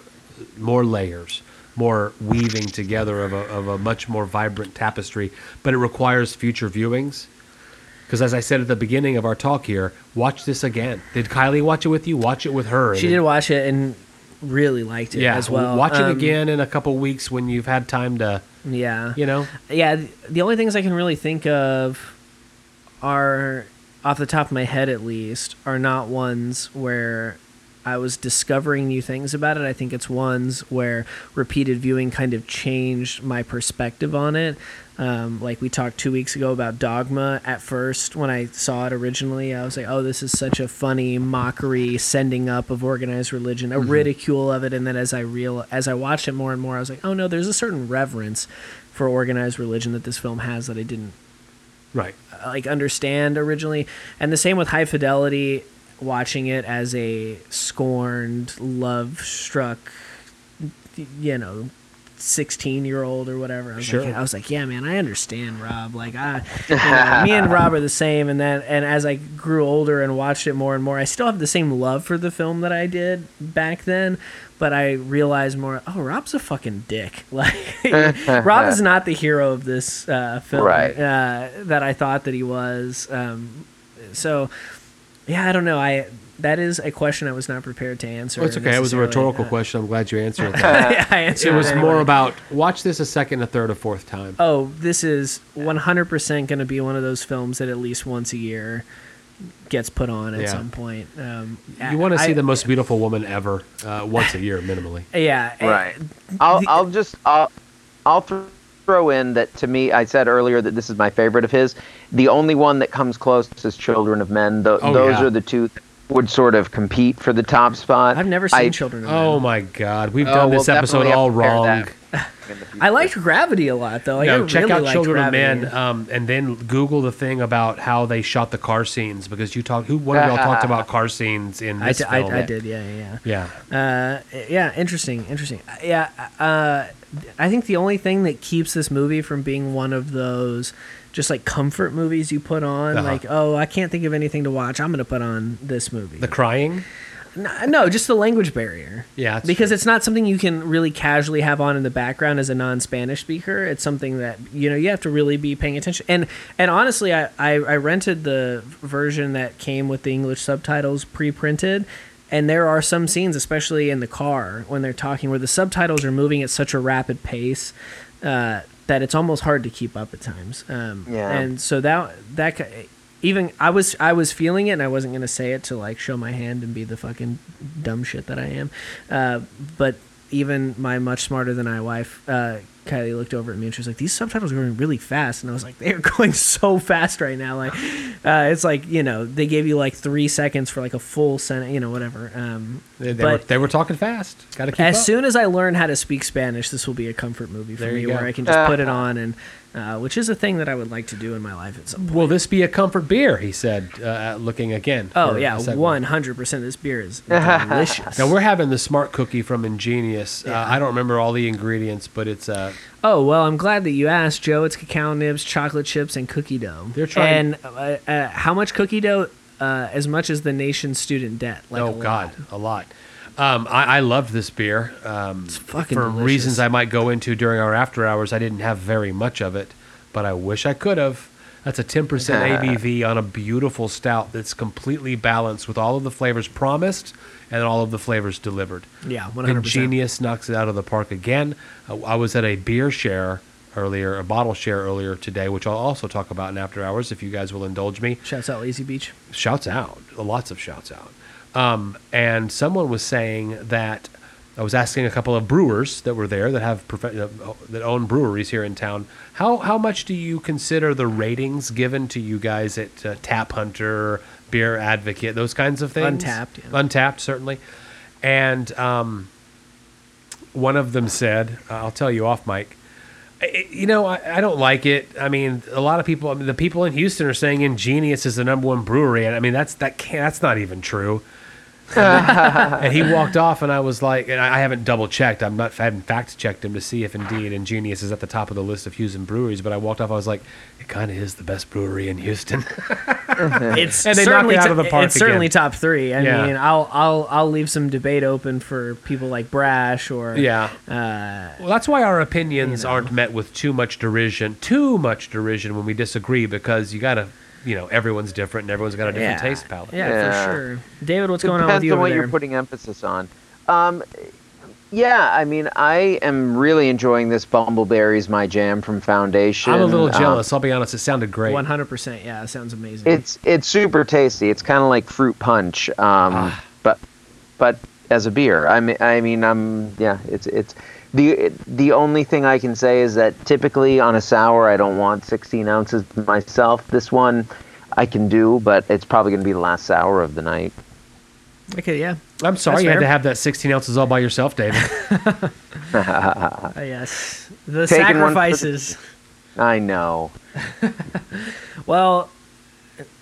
more layers, more weaving together of a, of a much more vibrant tapestry? But it requires future viewings. Because as I said at the beginning of our talk here, watch this again. Did Kylie watch it with you? Watch it with her. She did watch it and really liked it Yeah, as well. Watch it Um, again in a couple weeks when you've had time to, Yeah, you know. yeah the only things i can really think of are off the top of my head at least are not ones where i was discovering new things about it. I think it's ones where repeated viewing kind of changed my perspective on it. Um, like we talked two weeks ago about dogma. At first when i saw it originally i was like oh this is such a funny mockery sending up of organized religion a ridicule of it. And then as i real as i watched it more and more i was like oh no there's a certain reverence for organized religion that this film has that I didn't Right. Like understand originally. And the same with High Fidelity watching it as a scorned, love struck you know, 16 year old or whatever. I was, Sure. like, I was like, yeah, man, I understand Rob. Like, I, <laughs> you know, me and Rob are the same. And then, and as I grew older and watched it more and more, I still have the same love for the film that I did back then. But I realized more, oh, Rob's a fucking dick. <laughs> Like, <laughs> Rob is not the hero of this uh, film Right. uh, that I thought that he was. Um, so, yeah, I don't know. I that is a question I was not prepared to answer. Well, it's okay. It was a rhetorical Uh, question. I'm glad you answered <laughs> that. I answered it was anyway. more about watch this a second, a third, a fourth time. oh, this is 100% going to be one of those films that at least once a year gets put on at Yeah. some point. Um, You want to see I- the most beautiful woman ever uh, once a year, minimally. <laughs> Yeah. Right. I'll the- I'll just I'll I'll th- throw in that to me I said earlier that this is my favorite of his. The only one that comes close is Children of Men. Th- Oh, those yeah. are the two would sort of compete for the top spot. I've never seen I, Children of Men. Oh my God, we've Oh, done we'll this episode all wrong. that <laughs> in the I liked Gravity a lot though. Like, I no, check really out liked Children of Men, um, and then Google the thing about how they shot the car scenes because you talked. Who one of y'all talked about <laughs> car scenes in I, this d- I, film? I did, yeah, yeah, Yeah, yeah. Uh, yeah, interesting, interesting. Uh, Yeah, uh, I think the only thing that keeps this movie from being one of those just like comfort movies you put on, Uh-huh. like, oh, I can't think of anything to watch. I'm gonna put on this movie. the crying. No, no, just the language barrier. Yeah, because true. it's not something you can really casually have on in the background as a non-Spanish speaker. It's something that you know you have to really be paying attention. And and honestly, I I, I rented the version that came with the English subtitles pre-printed. And there are some scenes, especially in the car, when they're talking, where the subtitles are moving at such a rapid pace uh, that it's almost hard to keep up at times. Um, Yeah. And so that that even I was I was feeling it, and I wasn't gonna say it to like show my hand and be the fucking dumb shit that I am. Uh, but even my much smarter than I wife, uh, Kylie looked over at me and she was like, "These subtitles are going really fast," and I was like, "They are <laughs> going so fast right now. Like, uh, it's like you know they gave you like three seconds for like a full sentence, you know, whatever." Um, They, they were, but they were talking fast. Got to keep as up. soon as I learn how to speak Spanish, this will be a comfort movie for There me, you where I can just put it on and. Uh, which is a thing that I would like to do in my life at some point. Will this be a comfort beer? He said, uh, looking again. Oh yeah, one hundred percent. This beer is delicious. <laughs> Now we're having the smart cookie from Ingenious. Uh, I don't remember all the ingredients, but it's uh, Oh well, I'm glad that you asked, Joe. It's cacao nibs, chocolate chips, and cookie dough. They're trying- And uh, uh, how much cookie dough? Uh, as much as the nation's student debt. Like oh a lot. god, a lot. Um, I, I loved this beer. Um, fucking for delicious. reasons I might go into during our after hours. I didn't have very much of it, but I wish I could have. That's a 10% <laughs> ABV on a beautiful stout that's completely balanced with all of the flavors promised and all of the flavors delivered. Yeah, 100%. Ingenious knocks it out of the park again. I was at a beer share earlier, a bottle share earlier today, which I'll also talk about in after hours if you guys will indulge me Shouts out Lazy Beach. shouts out, lots of shouts out. Um, and someone was saying that I was asking a couple of brewers that were there that have prof- uh, that own breweries here in town. How how much do you consider the ratings given to you guys at uh, Tap Hunter, Beer Advocate, those kinds of things? Untappd, yeah. Untappd, certainly. And um, one of them said, "I'll tell you off, Mike." You know, I, I don't like it. I mean, a lot of people, I mean, the people in Houston are saying Ingenious is the number one brewery, and I mean, that's that can't, that's not even true. <laughs> and he walked off, and I was like, and I I haven't double checked. I'm not, I haven't fact checked him to see if indeed Ingenious is at the top of the list of Houston breweries. But I walked off, I was like, it kind of is the best brewery in Houston. <laughs> It's And they knock certainly it out of the park It's certainly top three. I Yeah. mean, I'll I'll I'll leave some debate open for people like Brash or yeah. Uh, Well, that's why our opinions you know. aren't met with too much derision, too much derision when we disagree, because you gotta, you know, everyone's different and everyone's got a different yeah. taste palette. Yeah, Yeah. for sure. David, what's going on with you? Depends on what there? you're putting emphasis on. Um, yeah, I mean, I am really enjoying this Bumbleberries My Jam from Foundation. I'm a little Um, jealous. I'll be honest. It sounded great. One hundred percent. Yeah, it sounds amazing. it's it's super tasty. It's kind of like fruit punch, um, Ah. but but as a beer. I mean, I mean, um, yeah, it's it's the the only thing I can say is that typically on a sour, I don't want 16 ounces myself. This one, I can do, but it's probably going to be the last sour of the night. okay, yeah. I'm sorry That's you had to have that 16 ounces all by yourself, David. Uh, <laughs> <laughs> yes, the Taking one for the- sacrifices. I know. <laughs> Well,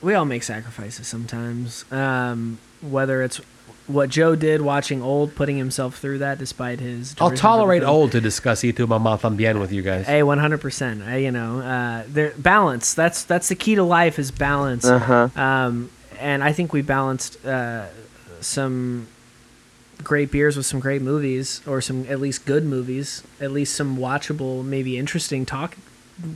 we all make sacrifices sometimes. Um, whether it's what Joe did watching Old, putting himself through that despite his. I'll derision of the tolerate old to discuss Y tu mamá también with you guys. Hey, one hundred percent. You know, uh, there balance. That's that's the key to life is balance. Uh-huh. Um, and I think we balanced uh, some great beers with some great movies, or some at least good movies, at least some watchable, maybe interesting talk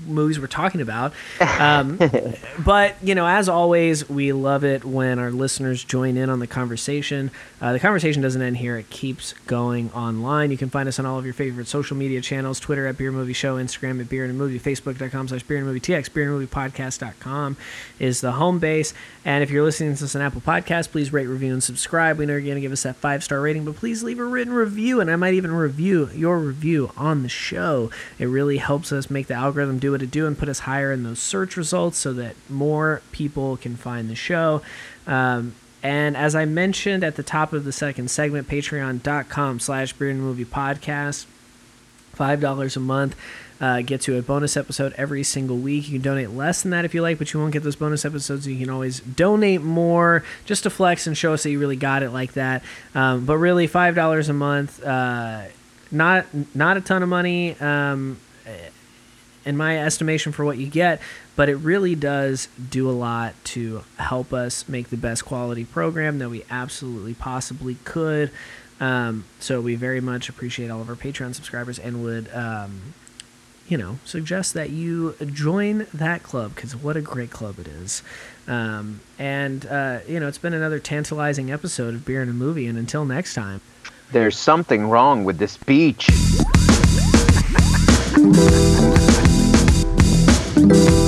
movies we're talking about. <laughs> Um, <laughs> but you know, as always, we love it when our listeners join in on the conversation. Uh, the conversation doesn't end here; it keeps going online. You can find us on all of your favorite social media channels: Twitter at Beer Movie Show, Instagram at Beer and Movie, Facebook.com/slash Beer and Movie, TX Beer and Movie Podcast.com is the home base. And if you're listening to this on Apple Podcasts, please rate, review, and subscribe. We know you're going to give us that five star rating, but please leave a written review, and I might even review your review on the show. It really helps us make the algorithm do what it do and put us higher in those search results so that more people can find the show. Um, and as I mentioned at the top of the second segment, patreon.com slash beer movie podcast. $5 a month uh, gets you a bonus episode every single week. You can donate less than that if you like, but you won't get those bonus episodes. You can always donate more just to flex and show us that you really got it like that. Um, but really, $5 a month, uh, not not a ton of money. Um, in my estimation for what you get, but it really does do a lot to help us make the best quality program that we absolutely possibly could. Um, so we very much appreciate all of our Patreon subscribers and would, um, you know, suggest that you join that club because what a great club it is. Um, and, uh, you know, it's been another tantalizing episode of Beer and a Movie. And until next time, There's something wrong with this beach. thank you.